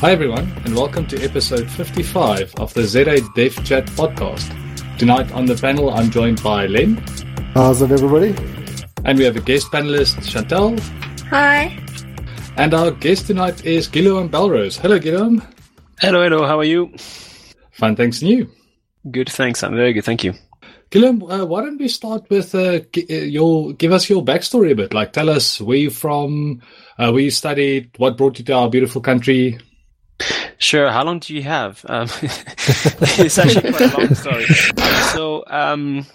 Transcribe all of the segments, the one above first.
Hi, everyone, and welcome to episode 55 of the ZA Dev Chat podcast. Tonight on the panel, I'm joined by Len. How's it, everybody? And we have a guest panelist, Chantal. Hi. And our guest tonight is Guillaume Belrose. Hello, Guillaume. Hello, hello. How are you? Fine, thanks. And you? Good, thanks. I'm very good. Thank you. Guillaume, uh, why don't we start with uh, g- uh, your give us your backstory a bit? Like, tell us where you're from, uh, where you studied, what brought you to our beautiful country. Sure. How long do you have? Um, it's actually quite a long story. So, um,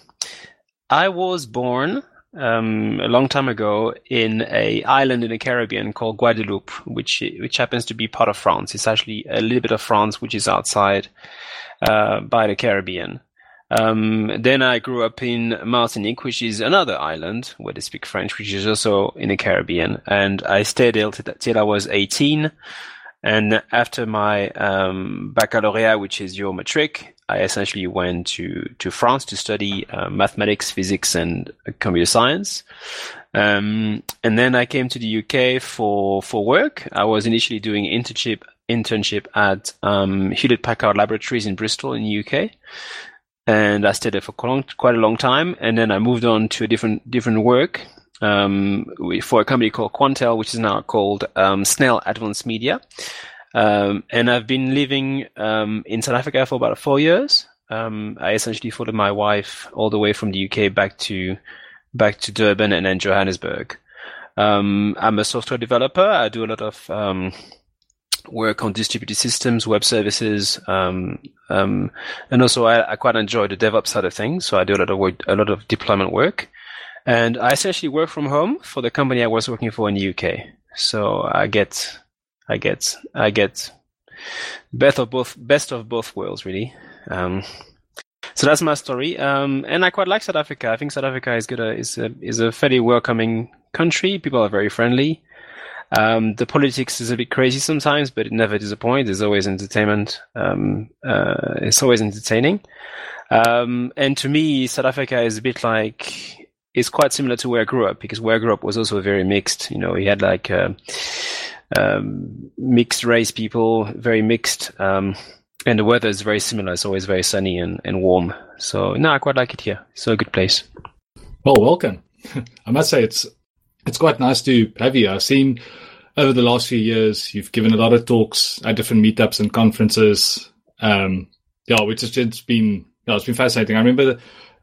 I was born um, a long time ago in a island in the Caribbean called Guadeloupe, which which happens to be part of France. It's actually a little bit of France, which is outside uh, by the Caribbean. Um, then I grew up in Martinique, which is another island where they speak French, which is also in the Caribbean. And I stayed there till, till I was 18. And after my um, baccalaureate, which is your matric, I essentially went to, to France to study uh, mathematics, physics, and computer science. Um, and then I came to the UK for, for work. I was initially doing internship internship at um, Hewlett Packard Laboratories in Bristol in the UK and I stayed there for quite a long time. And then I moved on to a different different work um, for a company called Quantel, which is now called um, Snell Advanced Media. Um, and I've been living um, in South Africa for about four years. Um, I essentially followed my wife all the way from the UK back to back to Durban and then Johannesburg. Um, I'm a software developer. I do a lot of work on distributed systems, web services, um, um, and also I, I, quite enjoy the DevOps side of things. So I do a lot of work, a lot of deployment work, and I essentially work from home for the company I was working for in the UK. So I get, I get, I get best of both, best of both worlds, really. Um, so that's my story, um, and I quite like South Africa. I think South Africa is good, is a, is a fairly welcoming country. People are very friendly. Um, the politics is a bit crazy sometimes, but it never disappoints. There's always entertainment. Um, uh, it's always entertaining. Um, and to me, South Africa is a bit like it's quite similar to where I grew up because where I grew up was also very mixed. You know, we had like uh, um, mixed race people, very mixed, um, and the weather is very similar. It's always very sunny and, and warm. So no, I quite like it here. It's a good place. Well, welcome. I must say it's it's quite nice to have you. I've seen over the last few years you've given a lot of talks at different meetups and conferences. Um, yeah, which has just been yeah, it's been fascinating. I remember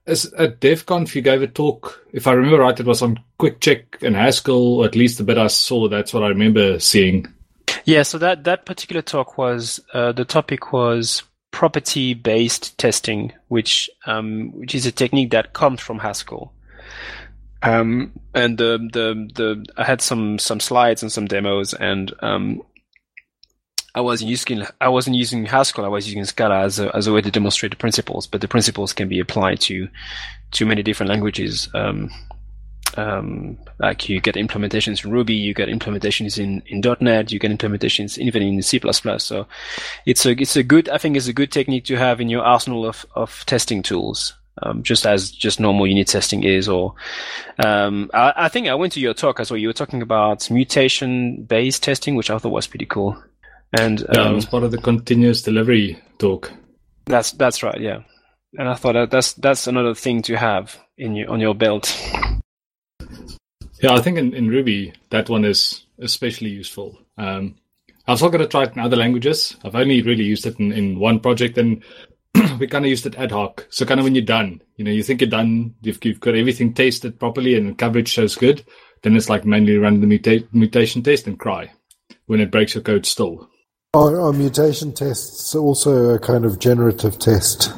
as at DevConf you gave a talk. If I remember right, it was on QuickCheck and Haskell, or at least the bit I saw. That's what I remember seeing. Yeah, so that that particular talk was uh, the topic was property based testing, which um, which is a technique that comes from Haskell. Um, and the, the, the, I had some, some slides and some demos and, um, I wasn't using, I wasn't using Haskell. I was using Scala as a, as a way to demonstrate the principles, but the principles can be applied to, to many different languages. Um, um, like you get implementations in Ruby, you get implementations in, in .NET, you get implementations even in C++. So it's a, it's a good, I think it's a good technique to have in your arsenal of, of testing tools um, just as just normal unit testing is. Or um, I, I, think I went to your talk as well. You were talking about mutation-based testing, which I thought was pretty cool. And um, yeah, it was part of the continuous delivery talk. That's that's right. Yeah, and I thought that that's that's another thing to have in your on your belt. Yeah, I think in, in Ruby that one is especially useful. Um, I've still got to try it in other languages. I've only really used it in, in one project, and we kind of used it ad hoc. So kind of when you're done, you know, you think you're done, you've, you've got everything tested properly and coverage shows good, then it's like manually run the muta- mutation test and cry when it breaks your code still. Are, are mutation tests also a kind of generative test?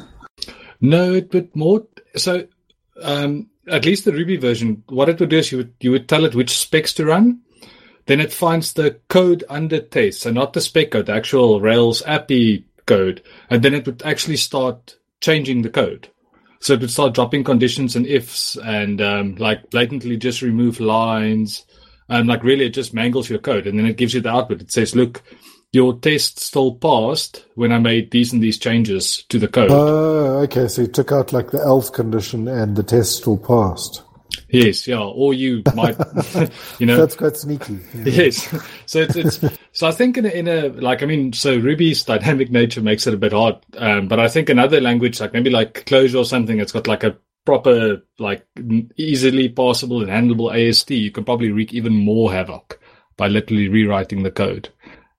No, it would more so. Um, at least the Ruby version, what it would do is you would you would tell it which specs to run. Then it finds the code under test, so not the spec code, the actual Rails API code, and then it would actually start changing the code. So it would start dropping conditions and ifs and um, like blatantly just remove lines. And like really, it just mangles your code. And then it gives you the output. It says, look, your test still passed when I made these and these changes to the code. Oh, okay. So you took out like the else condition and the test still passed. Yes, yeah. Or you might, you know, that's quite sneaky. Yeah. Yes. So it's, it's So I think in a, in a like I mean, so Ruby's dynamic nature makes it a bit hard. Um, but I think another language like maybe like Clojure or something, it's got like a proper like easily passable and handleable AST. You can probably wreak even more havoc by literally rewriting the code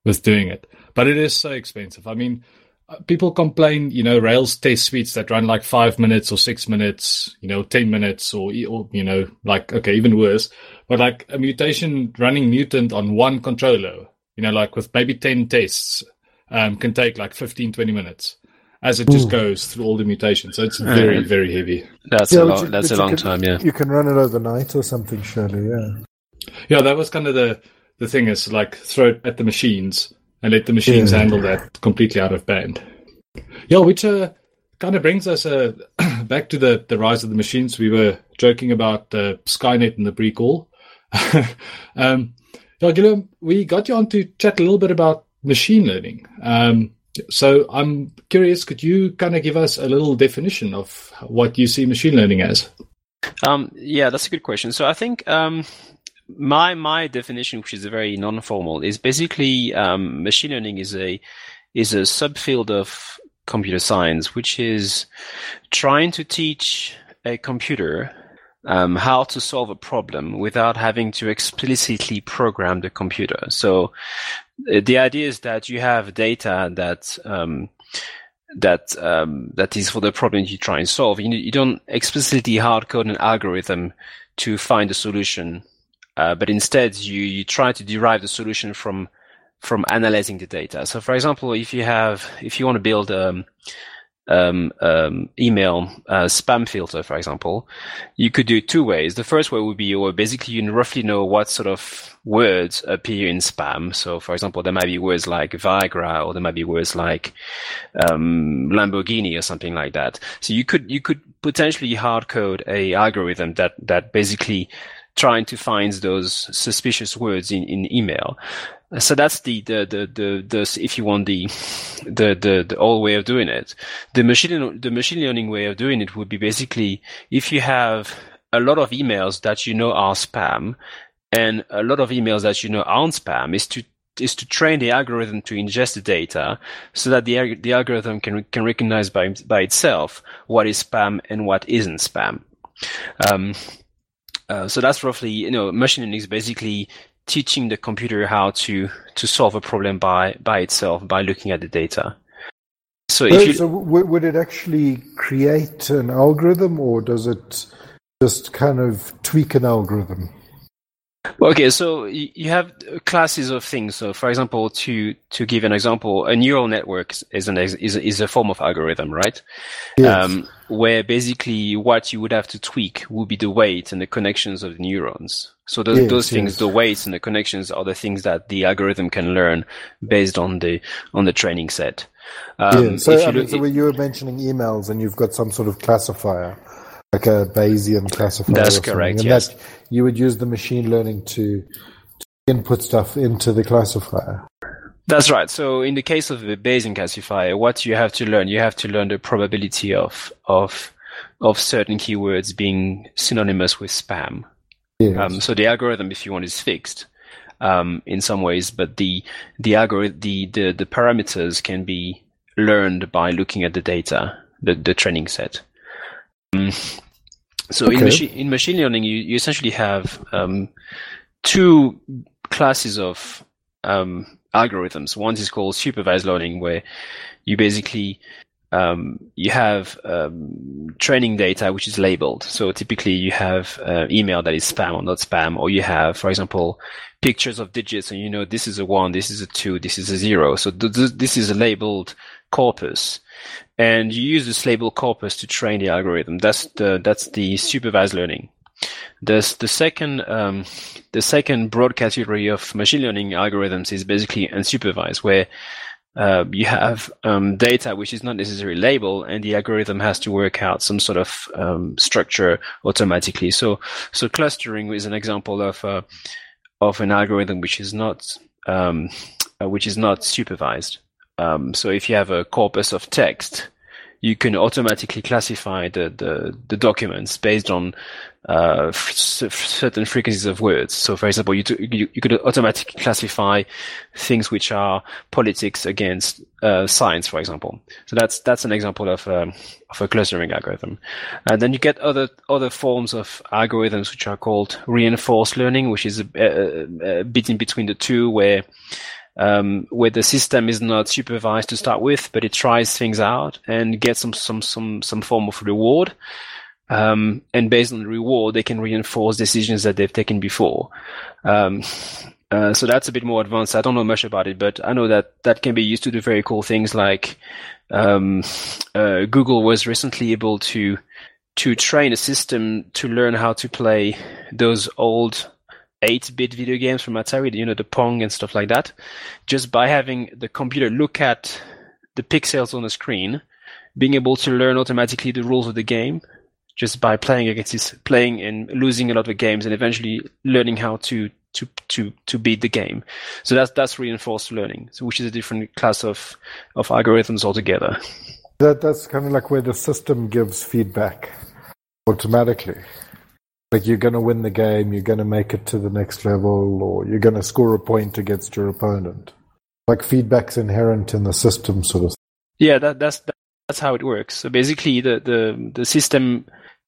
with doing it. But it is so expensive. I mean, uh, people complain, you know, Rails test suites that run like five minutes or six minutes, you know, 10 minutes or, or, you know, like, okay, even worse, but like a mutation running mutant on one controller you know, like with maybe 10 tests, um, can take like 15, 20 minutes as it just Ooh. goes through all the mutations. So it's very, very heavy. That's yeah, a long, that's a long can, time, yeah. You can run it overnight or something, surely, yeah. Yeah, that was kind of the, the thing is like throw it at the machines and let the machines yeah. handle that completely out of band. Yeah, which uh, kind of brings us uh, back to the, the rise of the machines. We were joking about uh, Skynet in the pre-call. um, yeah, Guillaume, we got you on to chat a little bit about machine learning. Um, so I'm curious, could you kind of give us a little definition of what you see machine learning as? Um, yeah, that's a good question. So I think um, my my definition, which is very non-formal, is basically um, machine learning is a is a subfield of computer science, which is trying to teach a computer um, how to solve a problem without having to explicitly program the computer. So uh, the idea is that you have data that um, that um, that is for the problem you try and solve. You, you don't explicitly hard code an algorithm to find a solution, uh, but instead you you try to derive the solution from from analyzing the data. So, for example, if you have if you want to build um, um, um, email uh, spam filter, for example, you could do it two ways. The first way would be, or basically you roughly know what sort of words appear in spam. So, for example, there might be words like Viagra, or there might be words like um, Lamborghini, or something like that. So you could you could potentially hard code a algorithm that that basically trying to find those suspicious words in, in email. So that's the, the, the, the, the, if you want the, the, the, the old way of doing it. The machine, the machine learning way of doing it would be basically if you have a lot of emails that you know are spam and a lot of emails that you know aren't spam is to is to train the algorithm to ingest the data so that the the algorithm can can recognize by by itself what is spam and what isn't spam. Um, uh, so that's roughly you know machine learning is basically teaching the computer how to to solve a problem by by itself by looking at the data. So, you, so would it actually create an algorithm, or does it just kind of tweak an algorithm? Okay, so you have classes of things. So, for example, to to give an example, a neural network is an is is a form of algorithm, right? Yes. Um, where basically what you would have to tweak would be the weight and the connections of the neurons. So those yes, those things, yes. the weights and the connections, are the things that the algorithm can learn based on the on the training set. Um, yeah. So, I mean, look, so you were mentioning emails, and you've got some sort of classifier like a Bayesian classifier. That's correct. And yes. that you would use the machine learning to, to input stuff into the classifier. That's right. So in the case of the Bayesian classifier, what you have to learn, you have to learn the probability of of of certain keywords being synonymous with spam. Yes. Um, so the algorithm, if you want, is fixed um, in some ways, but the the algorithm, the, the the parameters can be learned by looking at the data, the the training set. So okay. in, machine in machine learning, you, you essentially have um, two classes of um, algorithms. One is called supervised learning, where you basically um, you have um, training data which is labeled. So typically you have uh, email that is spam or not spam, or you have, for example, pictures of digits and you know this is a one, this is a two, this is a zero. So th- th- this is a labeled corpus and you use this label corpus to train the algorithm. That's the that's the supervised learning. The the second um, the second broad category of machine learning algorithms is basically unsupervised, where uh, you have um, data which is not necessarily labeled, and the algorithm has to work out some sort of um, structure automatically. So so clustering is an example of uh, of an algorithm which is not um, uh, which is not supervised. Um, so if you have a corpus of text, you can automatically classify the, the, the documents based on uh, f- certain frequencies of words. So, for example, you, t- you, you could automatically classify things which are politics against uh, science, for example. So that's that's an example of um, of a clustering algorithm. And then you get other other forms of algorithms which are called reinforced learning, which is a, a, a bit in between the two, where um, where the system is not supervised to start with, but it tries things out and gets some some some some form of reward. Um, and based on the reward, they can reinforce decisions that they've taken before. Um, uh, so that's a bit more advanced. I don't know much about it, but I know that that can be used to do very cool things. Like um, uh, Google was recently able to to train a system to learn how to play those old 8-bit video games from Atari, you know, the Pong and stuff like that, just by having the computer look at the pixels on the screen, being able to learn automatically the rules of the game, just by playing against this, playing and losing a lot of games, and eventually learning how to to to to beat the game. So that's that's reinforced learning, so which is a different class of of algorithms altogether. That that's kind of like where the system gives feedback automatically. Like you're going to win the game, you're going to make it to the next level, or you're going to score a point against your opponent. Like feedback's inherent in the system, sort of. Yeah, that, that's that's how it works. So basically, the the the system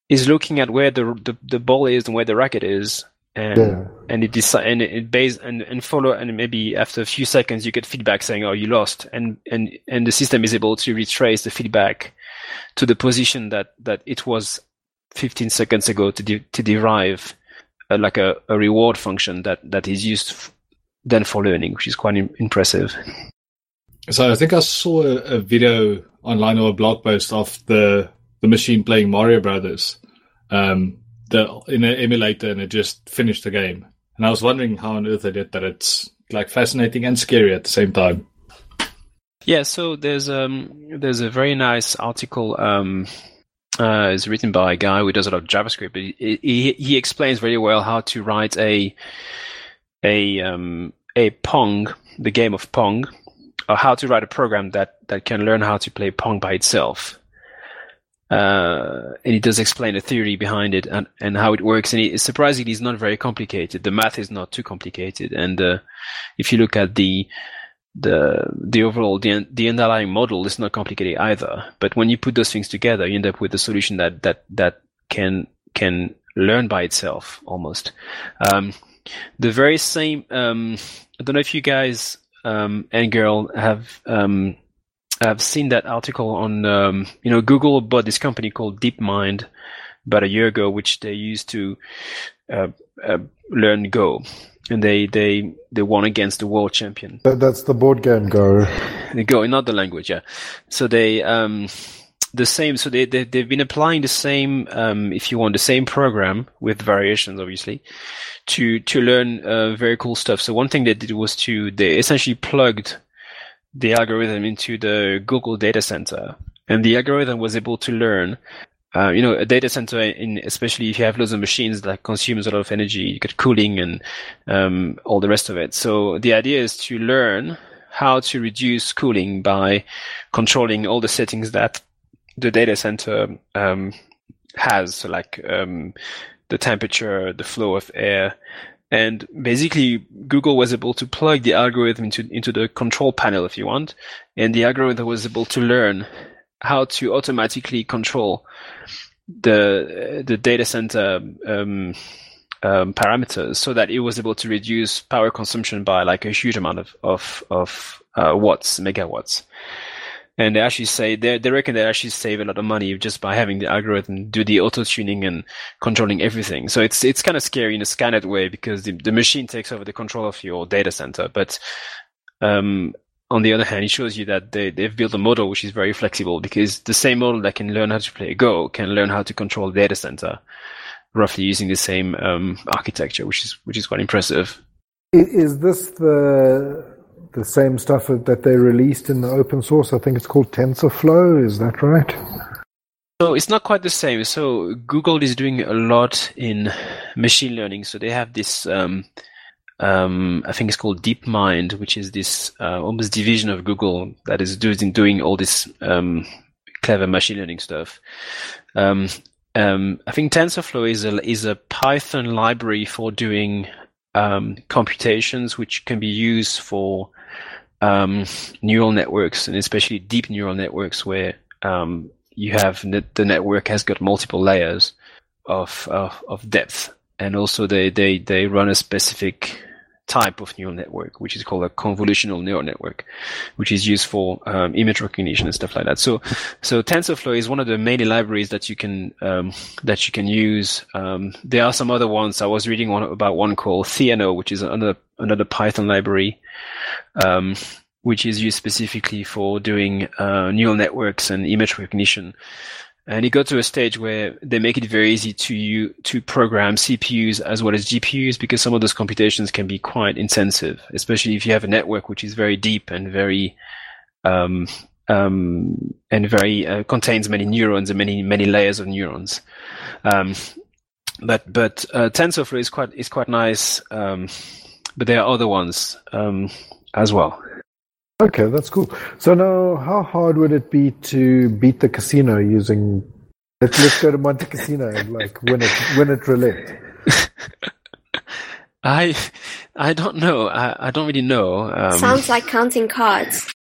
is looking at where the the, the ball is and where the racket is, and yeah. and it decide and it base and, and follow and maybe after a few seconds you get feedback saying oh you lost and and and the system is able to retrace the feedback to the position that that it was 15 seconds ago to de- to derive uh, like a, a reward function that that is used f- then for learning which is quite Im- impressive so i think i saw a, a video online or a blog post of the the machine playing mario brothers um the in an emulator and it just finished the game. And I was wondering how on earth they did that. It's like fascinating and scary at the same time. Yeah, so there's um there's a very nice article um uh, it's written by a guy who does a lot of JavaScript. He, he, he explains very well how to write a a um a Pong, the game of Pong, or how to write a program that that can learn how to play Pong by itself. Uh, and he does explain the theory behind it and, and how it works. And it, surprisingly, it's not very complicated. The math is not too complicated. And uh, if you look at the the the overall the, the underlying model is not complicated either. But when you put those things together, you end up with a solution that that that can can learn by itself almost. Um, the very same. Um, I don't know if you guys um, and girl have um, I've seen that article on, um, you know, Google bought this company called DeepMind about a year ago, which they used to uh, uh, learn Go, and they they they won against the world champion. That's the board game Go. Go, not the language, yeah. So they um, the same. So they, they they've been applying the same, um, if you want, the same program with variations, obviously, to to learn uh, very cool stuff. So one thing they did was to they essentially plugged the algorithm into the Google data center, and the algorithm was able to learn. Uh, you know, a data center, in especially if you have loads of machines that consumes a lot of energy, you get cooling and um, all the rest of it. So the idea is to learn how to reduce cooling by controlling all the settings that the data center um, has, so like um, the temperature, the flow of air, and basically, Google was able to plug the algorithm into, into the control panel, if you want. And the algorithm was able to learn how to automatically control the, the data center, um, um, parameters so that it was able to reduce power consumption by like a huge amount of, of, of uh, watts, megawatts and they actually say they they reckon they actually save a lot of money just by having the algorithm do the auto tuning and controlling everything. So it's it's kind of scary in a Skynet way because the, the machine takes over the control of your data center. But um, on the other hand, it shows you that they they've built a model which is very flexible because the same model that can learn how to play Go can learn how to control the data center, roughly using the same um, architecture, which is which is quite impressive. Is this the the same stuff that they released in the open source. I think it's called TensorFlow. Is that right? So it's not quite the same. So Google is doing a lot in machine learning. So they have this, um, um, I think it's called DeepMind, which is this uh, almost division of Google that is doing doing all this um, clever machine learning stuff. Um, um, I think TensorFlow is a is a Python library for doing um, computations, which can be used for um, neural networks and especially deep neural networks where you have the network has got multiple layers of, of, of depth, and also they, they, they run a specific type of neural network, which is called a convolutional neural network, which is used for um, image recognition and stuff like that. So, so TensorFlow is one of the many libraries that you can um, that you can use. Um, there are some other ones. I was reading one about one called Theano, which is another another Python library, um, which is used specifically for doing uh, neural networks and image recognition. And it got to a stage where they make it very easy to you to program CPUs as well as GPUs because some of those computations can be quite intensive, especially if you have a network which is very deep and very um, um, and very uh, contains many neurons and many many layers of neurons. Um, but but uh, TensorFlow is quite is quite nice, um, but there are other ones um, as well. Okay, that's cool. So now, how hard would it be to beat the casino using? Let's let's go to Montecasino and like win it, win it roulette. I I don't know. I, I don't really know. Um, Sounds like counting cards.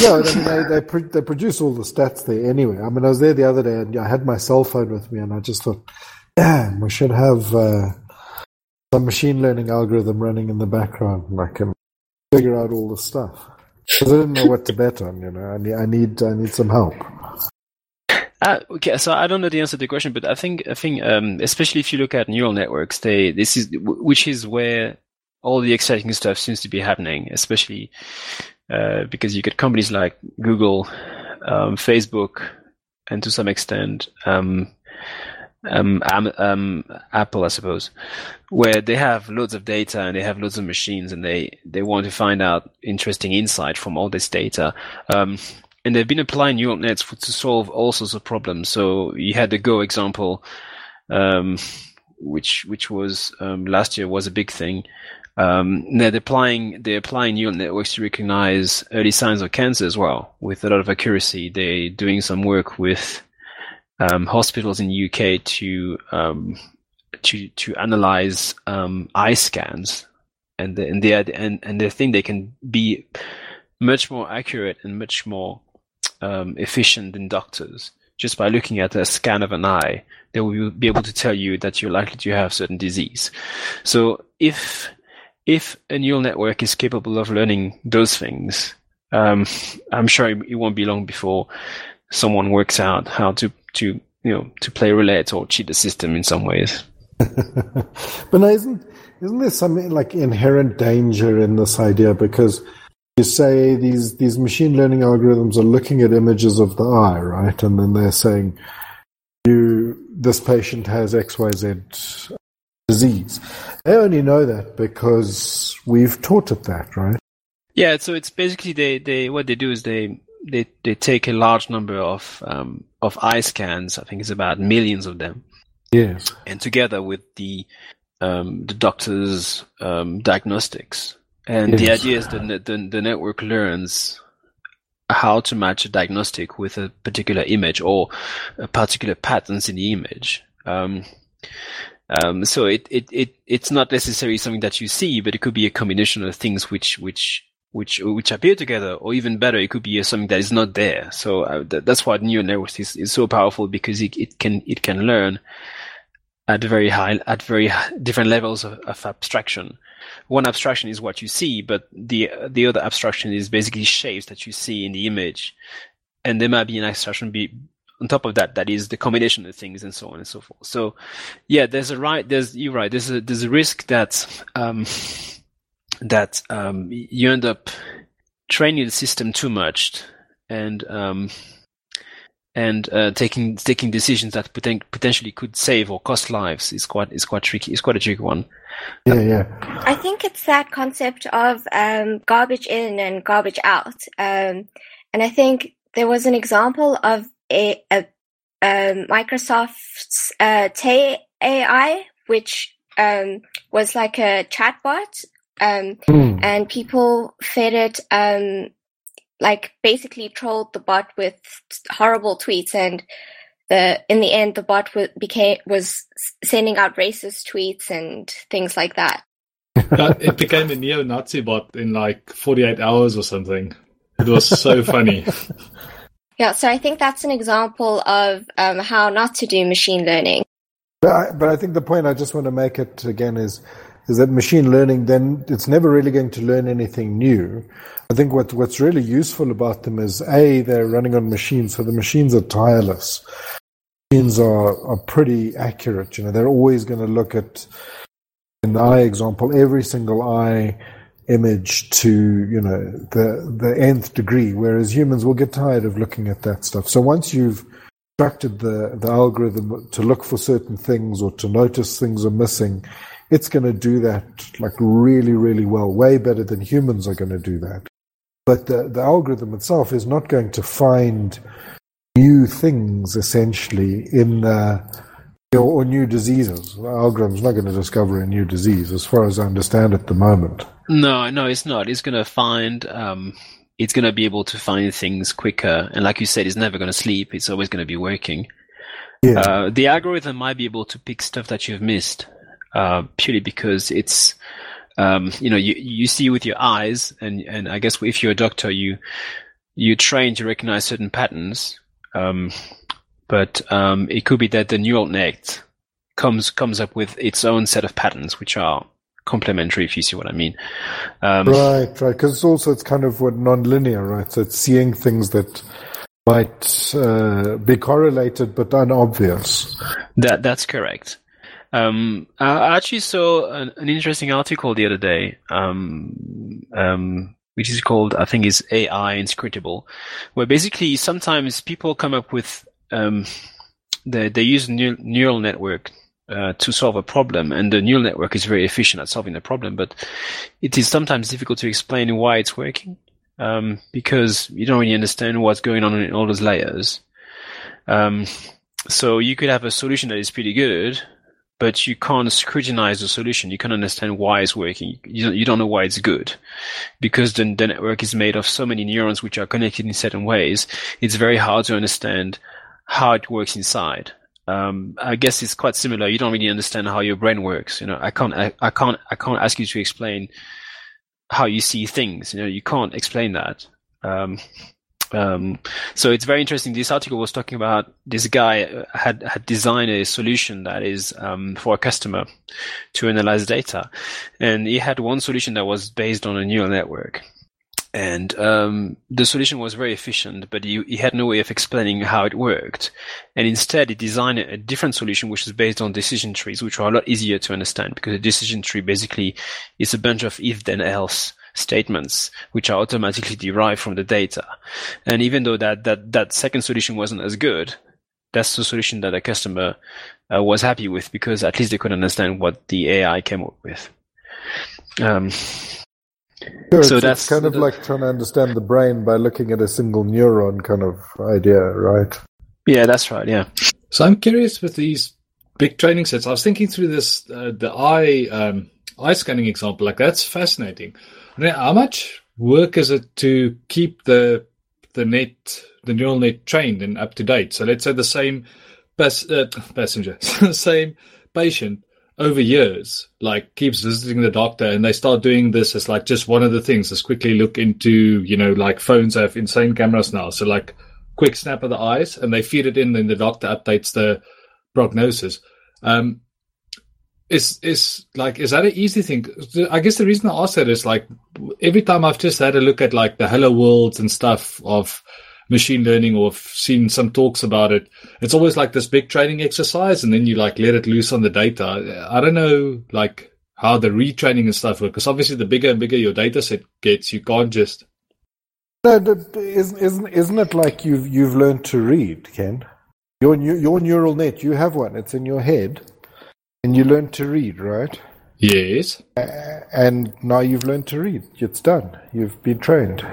Yeah, I mean they they, pro- they produce all the stats there anyway. I mean, I was there the other day and I had my cell phone with me, and I just thought, damn, we should have uh, some machine learning algorithm running in the background, and I can figure out all the stuff. Because I didn't know what to bet on, you know. I need, I need, I need some help. Uh, okay, so I don't know the answer to the question, but I think, I think, um, especially if you look at neural networks, they, this is, which is where all the exciting stuff seems to be happening, especially, uh, because you get companies like Google, um, Facebook, and to some extent, um, um, um, Apple, I suppose, where they have loads of data and they have loads of machines and they, they want to find out interesting insight from all this data. Um, and they've been applying neural nets for, to solve all sorts of problems. So you had the Go example, um, which which was um, last year was a big thing. Um, they're applying they're applying neural networks to recognize early signs of cancer as well with a lot of accuracy. They're doing some work with um, hospitals in UK to um, to to analyze um, eye scans, and the, and they and and they think they can be much more accurate and much more um, efficient than doctors just by looking at a scan of an eye. They will be able to tell you that you're likely to have certain disease. So if if a neural network is capable of learning those things, um, I'm sure it won't be long before someone works out how to to you know to play roulette or cheat the system in some ways. but now isn't isn't there some like inherent danger in this idea because you say these these machine learning algorithms are looking at images of the eye, right? And then they're saying you this patient has XYZ disease. They only know that because we've taught it that, right? Yeah, so it's basically they, they what they do is they they they take a large number of um, of eye scans. I think it's about millions of them. Yes. And together with the um, the doctor's um, diagnostics, and yes. the idea is that the, the network learns how to match a diagnostic with a particular image or a particular patterns in the image. Um, um, so it, it, it, it's not necessarily something that you see, but it could be a combination of things which, which which which appear together, or even better, it could be something that is not there. So uh, th- that's why neural networks is, is so powerful because it, it can it can learn at very high at very different levels of, of, abstraction. One abstraction is what you see, but the the other abstraction is basically shapes that you see in the image, and there might be an abstraction be on top of that that is the combination of things and so on and so forth. So yeah, there's a right there's you're right there's a there's a risk that um, that um, you end up training the system too much and um, and uh, taking taking decisions that poten- potentially could save or cost lives is quite is quite tricky. It's quite a tricky one. Yeah, yeah. I think it's that concept of um, garbage in and garbage out, um, and I think there was an example of a, a, a um, Microsoft's uh, Tay AI, which um, was like a chatbot um, mm. and people fed it um, like basically trolled the bot with horrible tweets and the in the end the bot w- became was sending out racist tweets and things like that it became a neo-Nazi bot in like 48 hours or something. It was so funny. yeah so i think that's an example of um, how not to do machine learning But I, but I think the point I just want to make it again is is that machine learning then it's never really going to learn anything new. I think what what's really useful about them is a they're running on machines, so the machines are tireless. Machines are are pretty accurate. You know, they're always going to look at in the eye example every single eye image to you know the the nth degree, whereas humans will get tired of looking at that stuff. So once you've instructed the, the algorithm to look for certain things or to notice things are missing, it's going to do that like really, really well, way better than humans are going to do that. But the, the algorithm itself is not going to find new things essentially in the or, or new diseases. The algorithm's not going to discover a new disease, as far as I understand at the moment. No, no, it's not. It's going to find. Um, it's going to be able to find things quicker, and like you said, it's never going to sleep. It's always going to be working. Yeah. Uh, the algorithm might be able to pick stuff that you've missed, uh, purely because it's, um, you know, you you see with your eyes, and and I guess if you're a doctor, you you train to recognize certain patterns. Um, but um, it could be that the neural net comes comes up with its own set of patterns, which are complementary, if you see what I mean. Um, Right, right. Because also it's kind of what non-linear, right? So it's seeing things that might uh, be correlated but unobvious. That that's correct. Um, I actually saw an, an, interesting article the other day, um, um, which is called, I think, is AI inscrutable, where basically sometimes people come up with um, they they use neural, network uh, to solve a problem, and the neural network is very efficient at solving the problem, but it is sometimes difficult to explain why it's working um, because you don't really understand what's going on in all those layers. Um, so you could have a solution that is pretty good, but you can't scrutinize the solution. You can't understand why it's working. You don't, you don't know why it's good because the, the network is made of so many neurons which are connected in certain ways. It's very hard to understand how it works inside. Um, I guess it's quite similar. You don't really understand how your brain works. You know, I can't, I, I can't, I can't ask you to explain how you see things. You know, you can't explain that. Um, um, so it's very interesting. This article was talking about this guy had had designed a solution that is um, for a customer to analyze data, and he had one solution that was based on a neural network. And um, the solution was very efficient, but he, he, had no way of explaining how it worked. And instead, he designed a different solution, which is based on decision trees, which are a lot easier to understand because a decision tree basically is a bunch of if then else statements which are automatically derived from the data. And even though that that that second solution wasn't as good, that's the solution that the customer uh, was happy with because at least they could understand what the AI came up with. Um, Sure, so it's, that's it's kind of the- like trying to understand the brain by looking at a single neuron kind of idea, right? yeah, that's right. Yeah. So I'm curious with these big training sets. I was thinking through this uh, the eye um, eye scanning example. Like that's fascinating. How much work is it to keep the the net the neural net trained and up to date? So let's say the same pas- uh, passenger, same patient over years, like keeps visiting the doctor, and they start doing this as like just one of the things. Just quickly look into you know like phones have insane cameras now, so like quick snap of the eyes and they feed it in, then the doctor updates the prognosis. Um, is is like is that an easy thing? I guess the reason I ask that is like every time I've just had a look at like the Hello Worlds and stuff of machine learning or seen some talks about it, it's always like this big training exercise and then you like let it loose on the data. I don't know like how the retraining and stuff work because obviously the bigger and bigger your data set gets, you can't just isn't isn't isn't it like you've you've learned to read, Ken? Your your neural net, you have one. It's in your head, and you learned to read, right? yes. And now you've learned to read. It's done. You've been trained.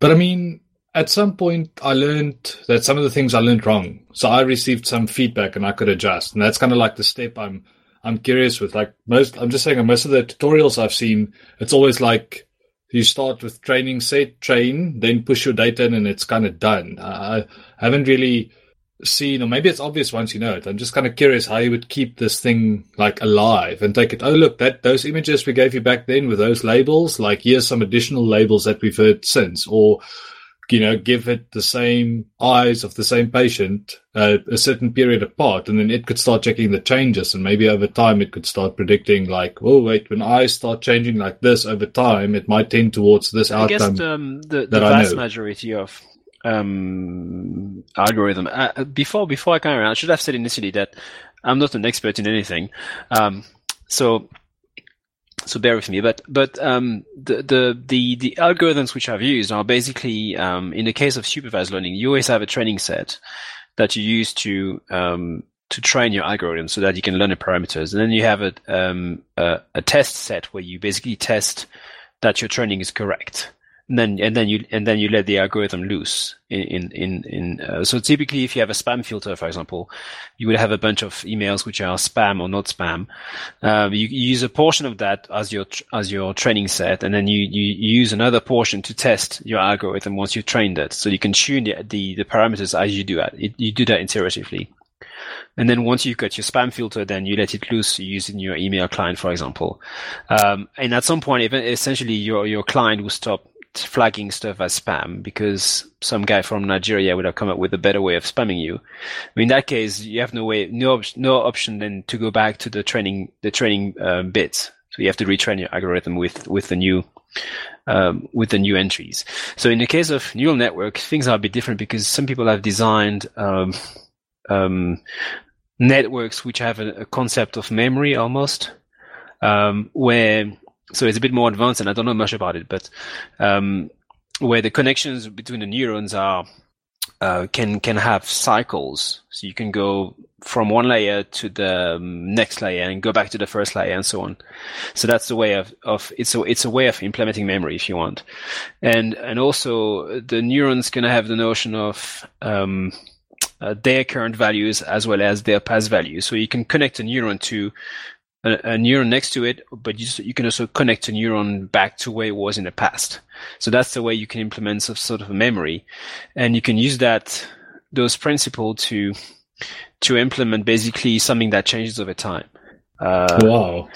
But I mean, at some point, I learned that some of the things I learned wrong. So I received some feedback and I could adjust. And that's kind of like the step I'm, I'm curious with. Like most, I'm just saying, most of the tutorials I've seen, it's always like you start with training set, train, then push your data in, and it's kind of done. I haven't really seen, or maybe it's obvious once you know it. I'm just kind of curious how you would keep this thing like alive and take it. Oh, look, that those images we gave you back then with those labels, like here's some additional labels that we've heard since, or you know, give it the same eyes of the same patient uh, a certain period apart, and then it could start checking the changes, and maybe over time it could start predicting, like, oh wait, when eyes start changing like this over time, it might tend towards this I outcome. guess um, the, the that I vast know. majority of um, algorithm. Uh, before before I came around, I should have said initially that I'm not an expert in anything. Um, so so bear with me. But but um, the, the the the algorithms which I've used are basically um, in the case of supervised learning, you always have a training set that you use to um, to train your algorithm so that you can learn the parameters, and then you have a um, a, a test set where you basically test that your training is correct and then and then you and then you let the algorithm loose in in in, uh, so typically if you have a spam filter for example you would have a bunch of emails which are spam or not spam. Um, you, you use a portion of that as your as your training set and then you, you you use another portion to test your algorithm once you've trained it. So you can tune the the, the parameters as you do that. You do that iteratively. And then once you've got your spam filter, then you let it loose using your email client, for example. Um, and at some point, essentially your, your client will stop flagging stuff as spam because some guy from Nigeria would have come up with a better way of spamming you. In that case, you have no way, no, op- no option then to go back to the training, the training um, bits. So you have to retrain your algorithm with, with the new, um, with the new entries. So in the case of neural network, things are a bit different because some people have designed, um, um, networks which have a, a concept of memory almost, um, where so it's a bit more advanced, and I don't know much about it, but um, where the connections between the neurons are uh, can can have cycles, so you can go from one layer to the um, next layer and go back to the first layer and so on. So that's the way of, of it's a it's a way of implementing memory if you want, and and also the neurons can have the notion of um, uh, their current values as well as their past values. So you can connect a neuron to a, a neuron next to it, but you, you can also connect a neuron back to where it was in the past. So that's the way you can implement some sort of a memory, and you can use that those principles to to implement basically something that changes over time. Uh, wow.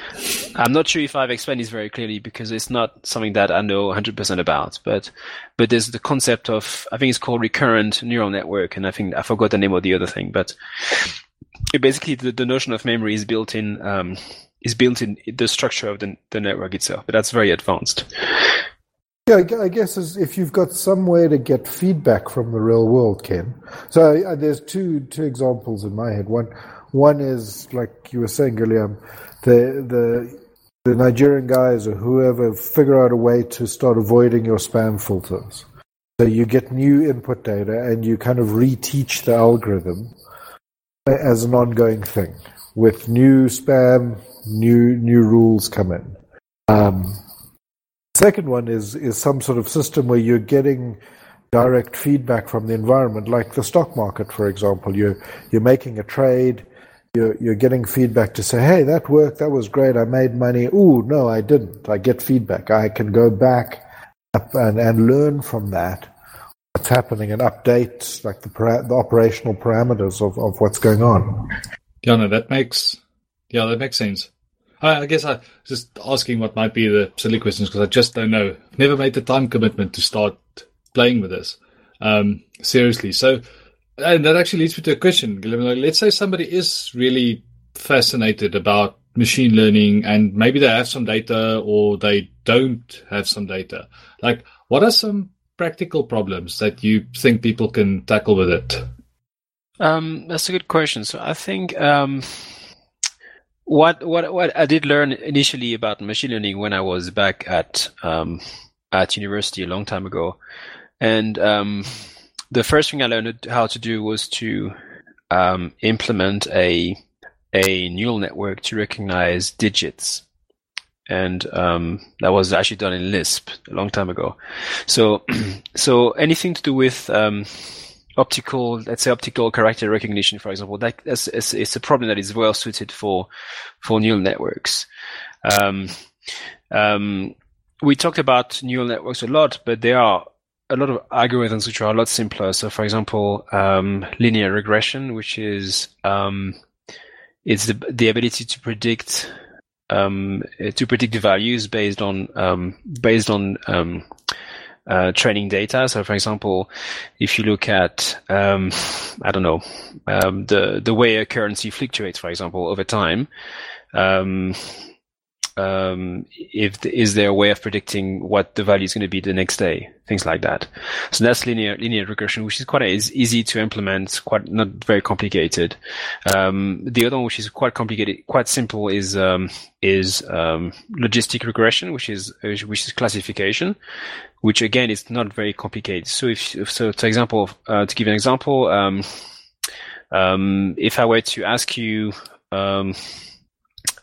I'm not sure if I've explained this very clearly because it's not something that I know 100% about. But but there's the concept of I think it's called recurrent neural network, and I think I forgot the name of the other thing. But basically, the, the notion of memory is built in um, is built in the structure of the, the network itself. But that's very advanced. Yeah, I guess if you've got some way to get feedback from the real world, Ken. So uh, there's two two examples in my head. One one is like you were saying, Guillaume, the the the Nigerian guys or whoever figure out a way to start avoiding your spam filters. So you get new input data and you kind of reteach the algorithm as an ongoing thing with new spam, new new rules come in. Um, Second one is is some sort of system where you're getting direct feedback from the environment, like the stock market, for example. You're you're making a trade, you're you're getting feedback to say, hey, that worked, that was great, I made money. Ooh, no, I didn't. I get feedback. I can go back and, and learn from that what's happening and update like the para- the operational parameters of, of what's going on. Yeah, no, that makes yeah, that makes sense. I, I guess I just asking what might be the silly questions because I just don't know. Never made the time commitment to start playing with this um, seriously. So, and that actually leads me to a question, let's say somebody is really fascinated about machine learning and maybe they have some data or they don't have some data. Like, what are some practical problems that you think people can tackle with it? Um, that's a good question. So I think um, what what what I did learn initially about machine learning when I was back at um, at university a long time ago, and um, the first thing I learned how to do was to um, implement a a neural network to recognize digits, and um, that was actually done in Lisp a long time ago. So so anything to do with um, optical, let's say optical character recognition, for example, that, that's it's, it's a problem that is well suited for for neural networks. Um, um, we talked about neural networks a lot, but there are a lot of algorithms which are a lot simpler. So, for example, um, linear regression, which is um, it's the the ability to predict um, to predict the values based on um, based on um, uh, training data. So, for example, if you look at um, I don't know the the way a currency fluctuates, for example, over time. Um, if is there a way of predicting what the value is going to be the next day, things like that. So that's linear linear regression, which is quite is easy to implement, quite not very complicated. Um, the other one, which is quite complicated, quite simple, is um, is um, logistic regression, which is which is classification, which again is not very complicated. So if so, for example, uh, to give an example, um, um, if I were to ask you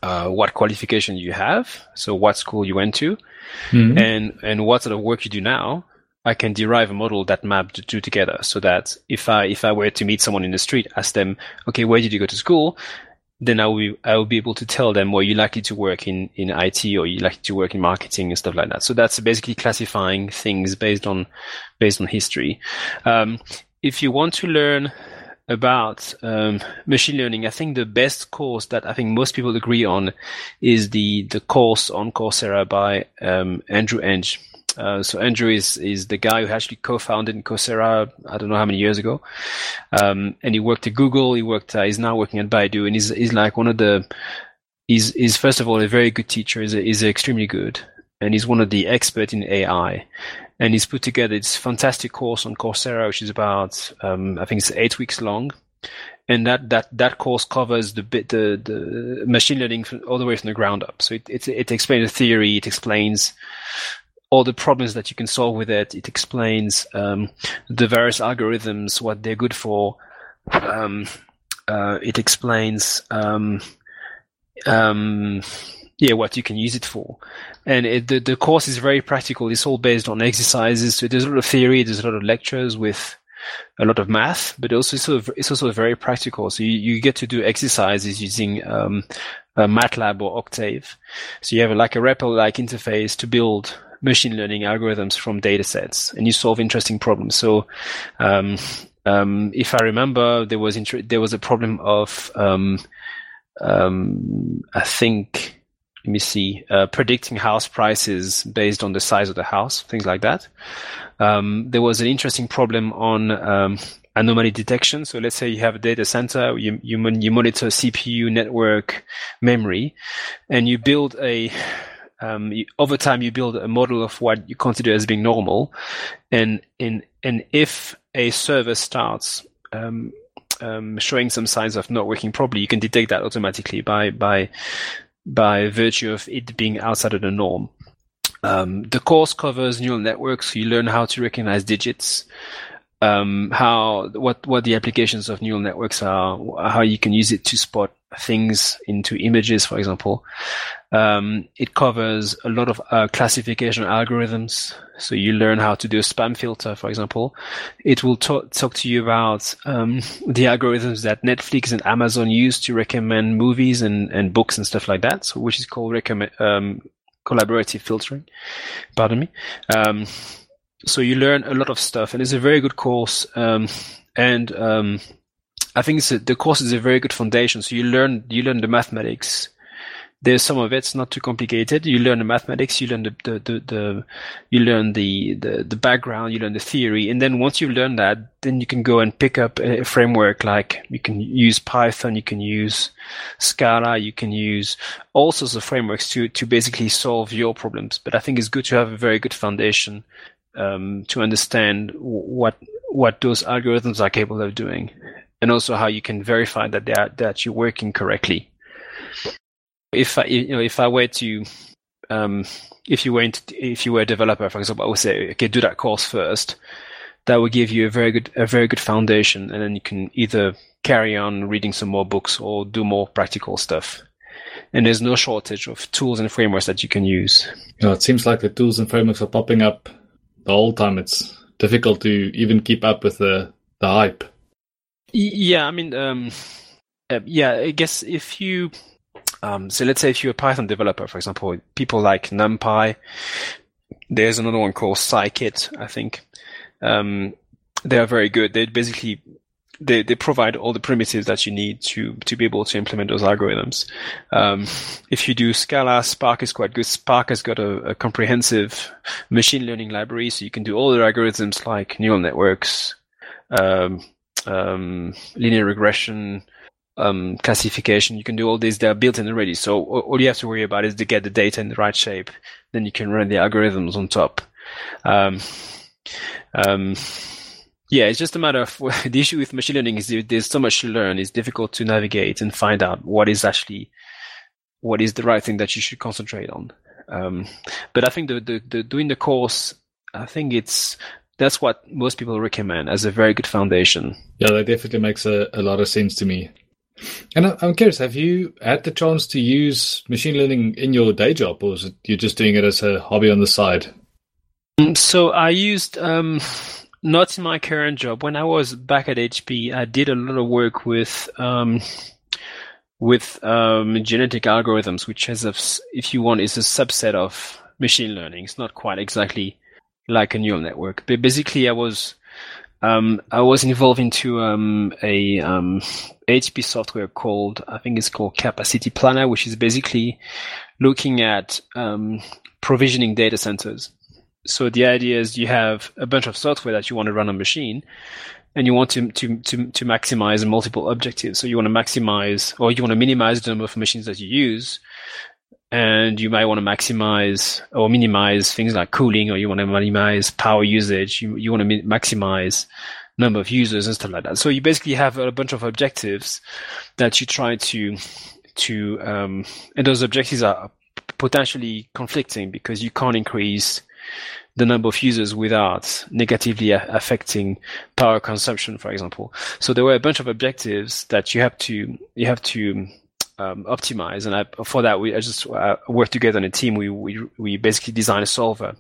uh, what qualification you have, so what school you went to, mm-hmm. and and what sort of work you do now, I can derive a model that map the two together. So that if I if I were to meet someone in the street, ask them, okay, where did you go to school? Then I will be, I will be able to tell them, well, you're likely to work in, in IT or you're likely to work in marketing and stuff like that. So that's basically classifying things based on based on history. Um, if you want to learn about um, machine learning, I think the best course that I think most people agree on is the the course on Coursera by um, Andrew Ng. Uh, so Andrew is is the guy who actually co-founded Coursera. I don't know how many years ago, um, and he worked at Google. He worked. Uh, he's now working at Baidu, and he's he's like one of the. He's he's first of all a very good teacher. A, he's extremely good, and he's one of the experts in AI and he's put together this fantastic course on Coursera, which is about um, I think it's eight weeks long, and that that that course covers the bit the the machine learning from, all the way from the ground up. So it, it it explains the theory, it explains all the problems that you can solve with it. It explains um, the various algorithms, what they're good for. Um, uh, it explains um, um yeah, what you can use it for. And it, the, the course is very practical. It's all based on exercises. So there's a lot of theory, there's a lot of lectures with a lot of math, but also it's, of, it's also very practical. So you, you get to do exercises using um, MATLAB or Octave. So you have like a REPL-like interface to build machine learning algorithms from data sets, and you solve interesting problems. So um, um, if I remember, there was int- there was a problem of um, um, I think let me see, uh, predicting house prices based on the size of the house, things like that. Um, there was an interesting problem on um, anomaly detection. So let's say you have a data center, you, you, you monitor CPU, network, memory, and you build a um, you, over time you build a model of what you consider as being normal, and in and if a server starts um, um, showing some signs of not working properly, you can detect that automatically by by by virtue of it being outside of the norm. Um, the course covers neural networks. You learn how to recognize digits, um, how what what the applications of neural networks are, how you can use it to spot things into images, for example. Um, it covers a lot of uh, classification algorithms. So you learn how to do a spam filter, for example. It will talk, talk to you about um, the algorithms that Netflix and Amazon use to recommend movies and, and books and stuff like that. So which is called recommend, um, collaborative filtering. Pardon me. So you learn a lot of stuff, and it's a very good course. Um, and um, I think a, the course is a very good foundation. So you learn you learn the mathematics there's some of it's not too complicated. You learn the mathematics, you learn the, the, the, the, you learn the, the, the background, you learn the theory. And then once you've learned that, then you can go and pick up a framework like you can use Python, you can use Scala, you can use all sorts of frameworks to, to basically solve your problems. But I think it's good to have a very good foundation um, to understand what what those algorithms are capable of doing, and also how you can verify that they are, that you're working correctly if I, you know, if I were to, um, if you were into, if you were a developer, for example, I would say, okay, do that course first. That would give you a very good, a very good foundation, and then you can either carry on reading some more books or do more practical stuff. And there's no shortage of tools and frameworks that you can use. Yeah, it seems like the tools and frameworks are popping up the whole time. It's difficult to even keep up with the the hype. Yeah, I mean, um, uh, yeah, I guess if you um, so let's say if you're a Python developer, for example, people like NumPy, there's another one called Scikit, I think. Um, they are very good. They basically they, they provide all the primitives that you need to to be able to implement those algorithms. Um, if you do Scala, Spark is quite good. Spark has got a, a, comprehensive machine learning library, so you can do all the algorithms like neural networks, um, um, linear regression, um, classification. You can do all these; they're built in already. So all you have to worry about is to get the data in the right shape. Then you can run the algorithms on top. Yeah, it's just a matter of the issue with machine learning is there's so much to learn. It's difficult to navigate and find out what is actually what is the right thing that you should concentrate on. Um, but I think the, the, the doing the course, I think it's that's what most people recommend as a very good foundation. Yeah, that definitely makes a, a lot of sense to me. And I'm curious, have you had the chance to use machine learning in your day job, or is it you're just doing it as a hobby on the side? Mm, so I used um, not in my current job. When I was back at HP, I did a lot of work with um, with um, genetic algorithms, which has a, if you want, is a subset of machine learning. It's not quite exactly like a neural network, but basically, I was um, I was involved into um, a HP um, software called I think it's called Capacity Planner, which is basically looking at um, provisioning data centers. So the idea is you have a bunch of software that you want to run on a machine, and you want to, to, to, to maximize multiple objectives. So you want to maximize or you want to minimize the number of machines that you use. And you might want to maximize or minimize things like cooling, or you want to minimize power usage. You, you want to maximize number of users and stuff like that. So you basically have a bunch of objectives that you try to, to, um, and those objectives are potentially conflicting because you can't increase the number of users without negatively affecting power consumption, for example. So there were a bunch of objectives that you have to you have to um, optimize, and I, for that we I just uh, worked together in a team. We we we basically designed a solver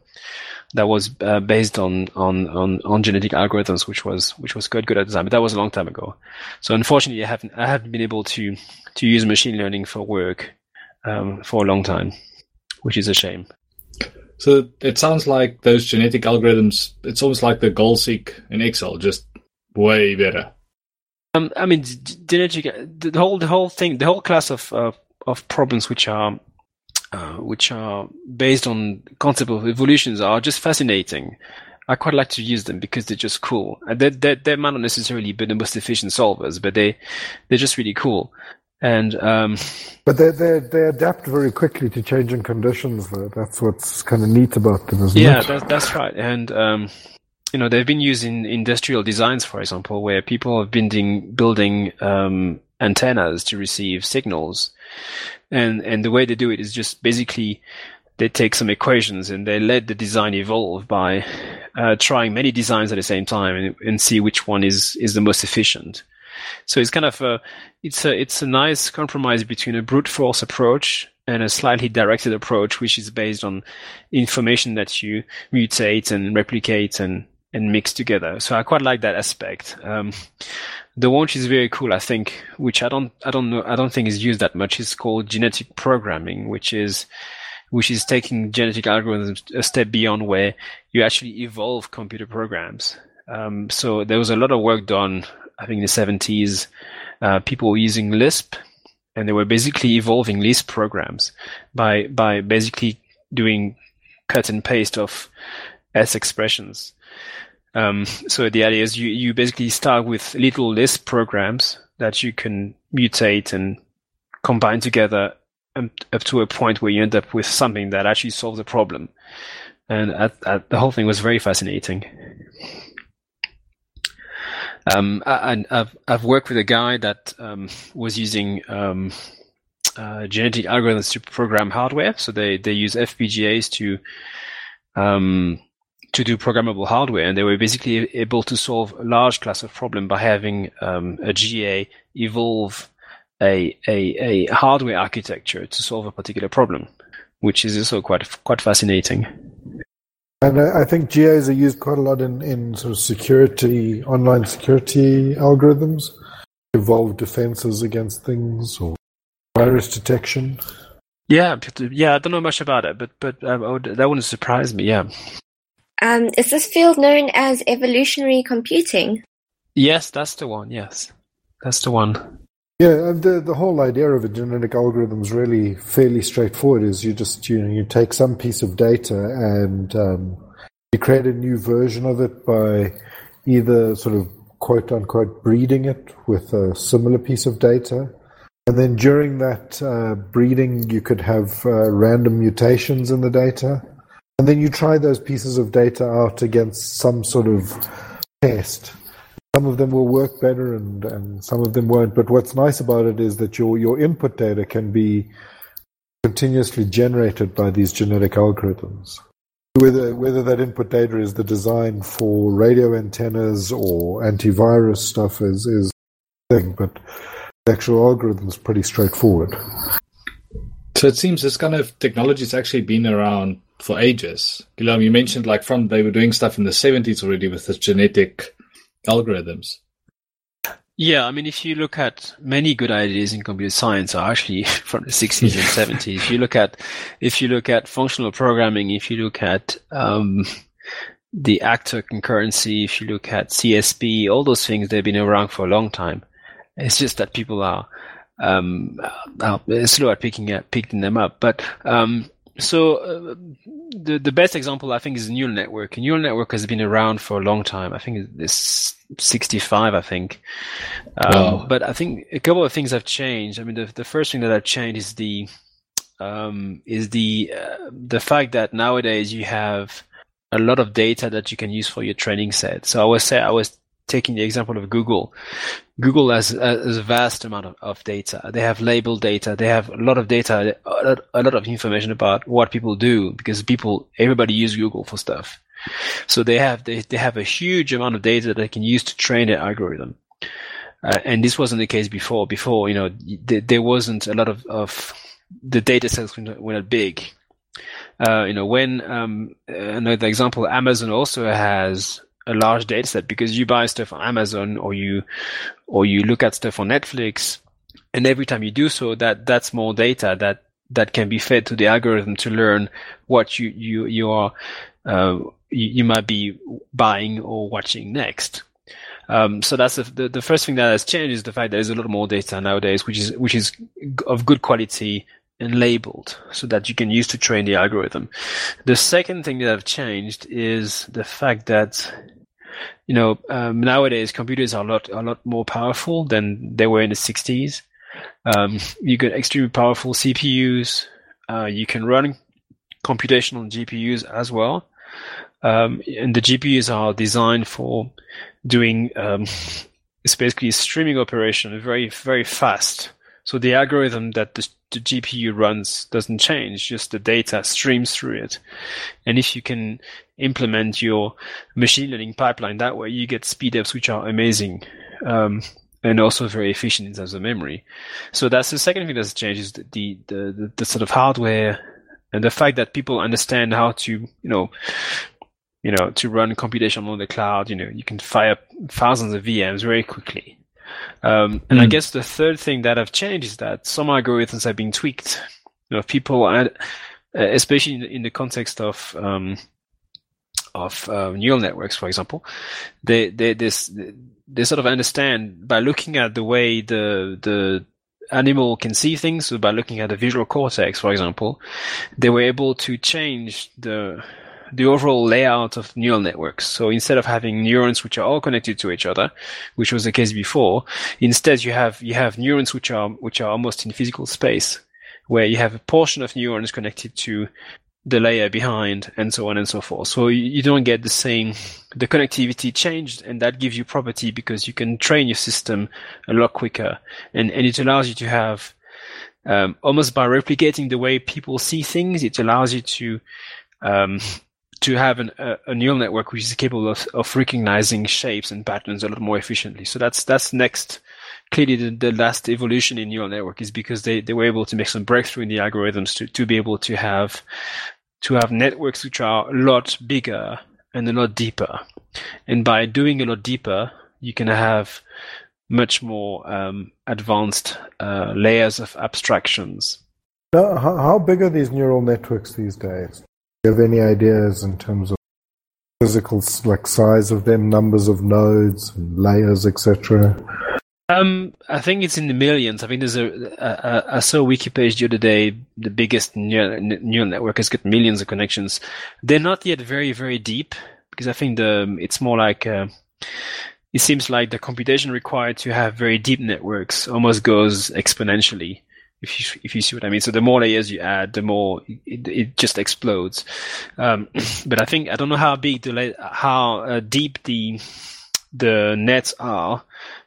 that was uh, based on, on on on genetic algorithms, which was which was quite good at the time. But that was a long time ago. So unfortunately, I haven't I haven't been able to to use machine learning for work um, for a long time, which is a shame. So it sounds like those genetic algorithms, it's almost like the goal seek in Excel, just way better. Um, I mean, genetic, the whole, the whole thing, the whole class of, uh, of problems which are, uh, which are based on concept of evolutions are just fascinating. I quite like to use them because they're just cool. They, they, they might not necessarily be the most efficient solvers, but they, they're just really cool. And um, but they they they adapt very quickly to changing conditions. Though. That's what's kind of neat about them, isn't yeah, it? Yeah, that's right. And um, you know, they've been used in industrial designs, for example, where people have been building um, antennas to receive signals, and and the way they do it is just basically they take some equations and they let the design evolve by uh, trying many designs at the same time and, and see which one is is the most efficient. So it's kind of a it's a it's a nice compromise between a brute force approach and a slightly directed approach, which is based on information that you mutate and replicate and and mix together. So I quite like that aspect. Um, the which is very cool, I think, which I don't I don't know I don't think is used that much, is called genetic programming, which is which is taking genetic algorithms a step beyond where you actually evolve computer programs. Um, so there was a lot of work done I think in the 70s, uh, people were using Lisp, and they were basically evolving Lisp programs by by basically doing cut and paste of S expressions. Um, so the idea is you, you basically start with little Lisp programs that you can mutate and combine together up to a point where you end up with something that actually solves a problem. And at, at, the whole thing was very fascinating. Um, I, have I've worked with a guy that um, was using um, uh, genetic algorithms to program hardware. So they they use FPGAs to um, to do programmable hardware, and they were basically able to solve a large class of problem by having um, a GA evolve a, a a hardware architecture to solve a particular problem, which is also quite quite fascinating. And I, I think GAs are used quite a lot in, in sort of security, online security algorithms, evolve defenses against things or virus detection. Yeah, yeah. I don't know much about it, but but uh, would, that wouldn't surprise me. Yeah. Um, is this field known as evolutionary computing? Yes, that's the one. Yes, that's the one. Yeah, the the whole idea of a genetic algorithm is really fairly straightforward. Is you just you know you take some piece of data and um, you create a new version of it by either sort of quote unquote breeding it with a similar piece of data. And then during that uh, breeding, you could have uh, random mutations in the data. And then you try those pieces of data out against some sort of test. Some of them will work better and, and some of them won't. But what's nice about it is that your, your input data can be continuously generated by these genetic algorithms. Whether whether that input data is the design for radio antennas or antivirus stuff is is thing, but the actual algorithm is pretty straightforward. So it seems this kind of technology has actually been around for ages. Guillaume, you mentioned like from they were doing stuff in the seventies already with the genetic algorithms. Yeah, I mean, if you look at many good ideas in computer science are actually from the 60s and 70s. If you look at, if you look at functional programming, if you look at um, the actor concurrency, if you look at CSP, all those things, they've been around for a long time. It's just that people are um, slow at picking up, picking them up. But um, so uh, the the best example I think is neural network. A neural network has been around for a long time. I think it's 65, I think. Um, wow. But I think a couple of things have changed. I mean, the the first thing that have changed is the um, is the uh, the fact that nowadays you have a lot of data that you can use for your training set. So I was say I was taking the example of Google, Google has, has a vast amount of, of, data. They have labeled data. They have a lot of data, a lot, a lot of information about what people do because people, everybody use Google for stuff. So they have they, they have a huge amount of data that they can use to train their algorithm. Uh, and this wasn't the case before. Before, you know, th- there wasn't a lot of, of the data sets were not big. Uh, you know, when um, another example, Amazon also has a large data set because you buy stuff on Amazon or you or you look at stuff on Netflix, and every time you do so, that that's more data that that can be fed to the algorithm to learn what you you you are uh, you, you, might be buying or watching next. Um, so that's the, the, the first thing that has changed is the fact that there's a lot more data nowadays, which is which is of good quality and labeled so that you can use to train the algorithm. The second thing that I've changed is the fact that you know, um, nowadays computers are a lot a lot more powerful than they were in the 60s. Um, you get extremely powerful CPUs. Uh, you can run computational GPUs as well. Um, and the GPUs are designed for doing um, it's basically a streaming operation, very very fast. So the algorithm that the, the, GPU runs doesn't change; just the data streams through it. And if you can implement your machine learning pipeline that way, you get speedups which are amazing. Um, and also very efficient in terms of memory. So that's the second thing that's changed is the, the, the, the sort of hardware and the fact that people understand how to, you know, you know, to run computation on the cloud, you know, you can fire thousands of VMs very quickly. Um, and mm. I guess the third thing that have changed is that some algorithms have been tweaked. You know, people, especially in the, in the context of um, of uh, neural networks, for example, they they they sort of understand by looking at the way the the animal can see things. So by looking at the visual cortex, for example, they were able to change the the overall layout of neural networks. So instead of having neurons which are all connected to each other, which was the case before, instead you have you have neurons which are which are almost in physical space, where you have a portion of neurons connected to the layer behind and so on and so forth. So you don't get the same, the connectivity changed and that gives you property because you can train your system a lot quicker and, and it allows you to have, um, almost by replicating the way people see things, it allows you to, um, to have an, a, a, neural network which is capable of, of recognizing shapes and patterns a lot more efficiently. So that's, that's next. Clearly, the, the last evolution in neural network is because they, they were able to make some breakthrough in the algorithms to, to be able to have to have networks which are a lot bigger and a lot deeper. And by doing a lot deeper, you can have much more um, advanced uh, layers of abstractions. Now, how, big are these neural networks these days? Do you have any ideas in terms of physical like size of them, numbers of nodes, layers, etc.? Um, I think it's in the millions. I think there's a, a, a I saw a wiki page the other day. The biggest neural, neural network has got millions of connections. They're not yet very very deep because I think the it's more like uh, it seems like the computation required to have very deep networks almost goes exponentially. If you if you see what I mean. So the more layers you add, the more it, it just explodes. Um, but I think I don't know how big the how uh, deep the the nets are,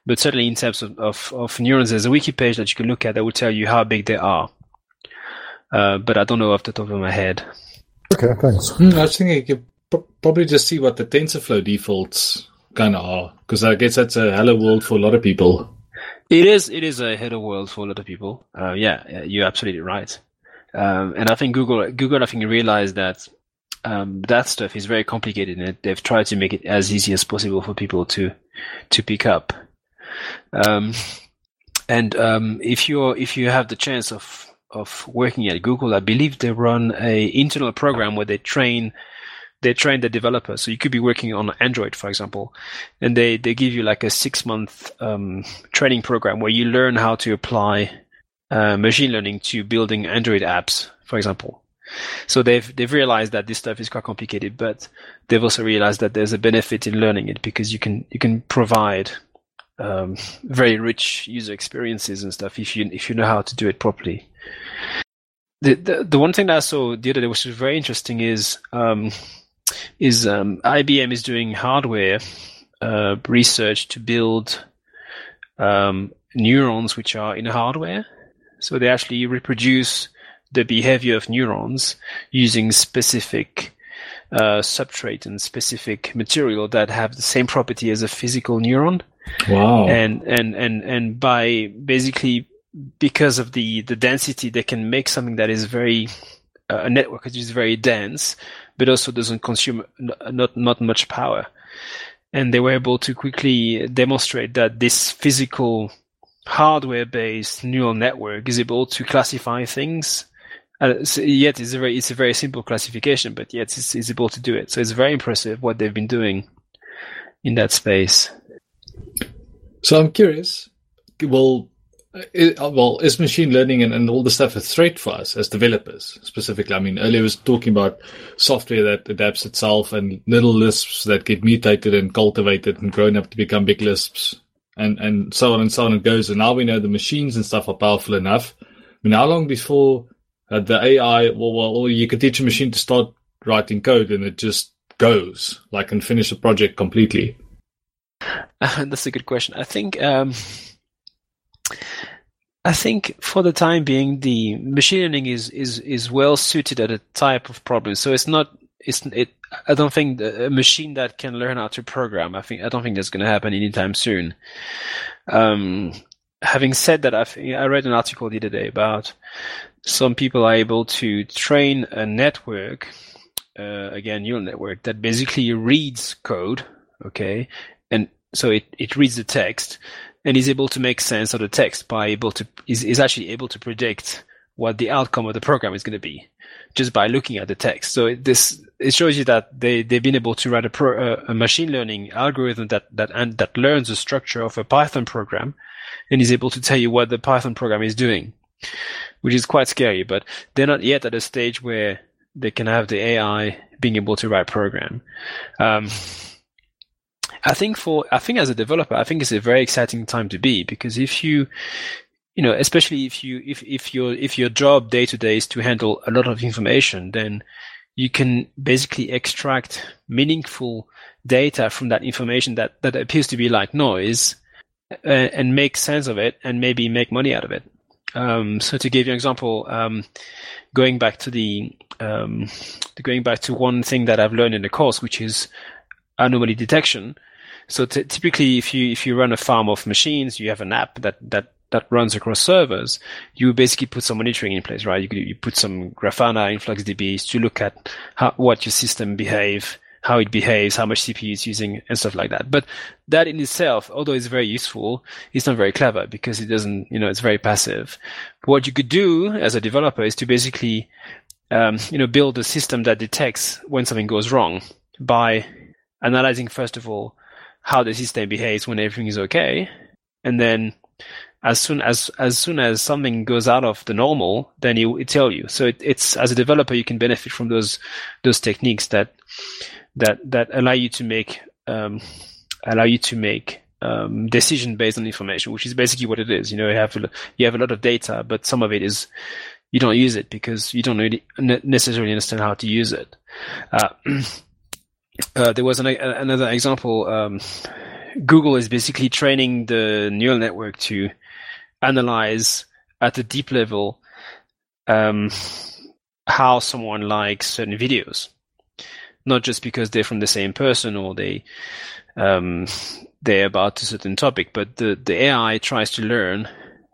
but certainly in terms of, of, of, neurons, there's a wiki page that you can look at that will tell you how big they are. Uh, but I don't know off the top of my head. Okay, thanks. Mm, I was thinking you could probably just see what the TensorFlow defaults kind of are, because I guess that's a hello world for a lot of people. It is. It is a hello world for a lot of people. Uh, yeah, you're absolutely right. Um, and I think Google, Google, I think realized that um, that stuff is very complicated, and they've tried to make it as easy as possible for people to to pick up. Um, and um, if you if you have the chance of of working at Google, I believe they run a internal program where they train they train the developers. So you could be working on Android, for example, and they they give you like a six month um, training program where you learn how to apply uh, machine learning to building Android apps, for example. So they've they've realized that this stuff is quite complicated, but they've also realized that there's a benefit in learning it because you can you can provide um, very rich user experiences and stuff if you if you know how to do it properly. The the, the one thing that I saw the other day which was very interesting is um, is um, IBM is doing hardware uh, research to build um, neurons which are in hardware. So they actually reproduce the behavior of neurons using specific uh, substrate and specific material that have the same property as a physical neuron. Wow. And and and and by basically because of the the density, they can make something that is very uh, a network that is very dense, but also doesn't consume not not much power. And they were able to quickly demonstrate that this physical hardware-based neural network is able to classify things so yet it's a very it's a very simple classification, but yet it's, it's able to do it. So it's very impressive what they've been doing in that space. So I'm curious. Well, it, well, is machine learning and, and all the stuff a threat for us as developers specifically? I mean, earlier I was talking about software that adapts itself and little lisps that get mutated and cultivated and grown up to become big lisps and, and so on and so on it goes. And now we know the machines and stuff are powerful enough. I mean, how long before uh, the AI, well, well, you could teach a machine to start writing code and it just goes, like, and finish a project completely? That's a good question. I think, um, I think for the time being, the machine learning is is is well suited at a type of problem. So it's not. It's it. I don't think a machine that can learn how to program. I think I don't think that's going to happen anytime soon. Um, having said that, I've, I read an article the other day about some people are able to train a network, uh, again, neural network, that basically reads code, okay, and so it, it reads the text and is able to make sense of the text by able to is, is actually able to predict what the outcome of the program is going to be just by looking at the text. So it, this it shows you that they they've been able to write a, pro, a machine learning algorithm that that and that learns the structure of a Python program and is able to tell you what the Python program is doing which is quite scary. But they're not yet at a stage where they can have the AI being able to write program. Um, I think for I think as a developer, I think it's a very exciting time to be because if you you know, especially if you if if your if your job day to day is to handle a lot of information, then you can basically extract meaningful data from that information that that appears to be like noise, uh, and make sense of it, and maybe make money out of it. Um, so to give you an example, um, going back to the um, going back to one thing that I've learned in the course, which is anomaly detection. So t- typically, if you if you run a farm of machines, you have an app that that that runs across servers. You basically put some monitoring in place, right? You you put some Grafana InfluxDBs to look at how what your system behave how it behaves, how much CPU it's using, and stuff like that. But that in itself, although it's very useful, it's not very clever because it doesn't, you know, it's very passive. What you could do as a developer is to basically, um, you know, build a system that detects when something goes wrong by analyzing first of all how the system behaves when everything is okay, and then as soon as as soon as something goes out of the normal, then it will tell you. So it, it's as a developer, you can benefit from those those techniques that that that allow you to make um, allow you to make um, decision based on information, which is basically what it is. You know, you have a, you have a lot of data, but some of it is you don't use it because you don't really necessarily understand how to use it. Uh, uh, there was an, another example. Um, Google is basically training the neural network to analyze at a deep level um, how someone likes certain videos, not just because they're from the same person or they um, they're about a certain topic, but the the AI tries to learn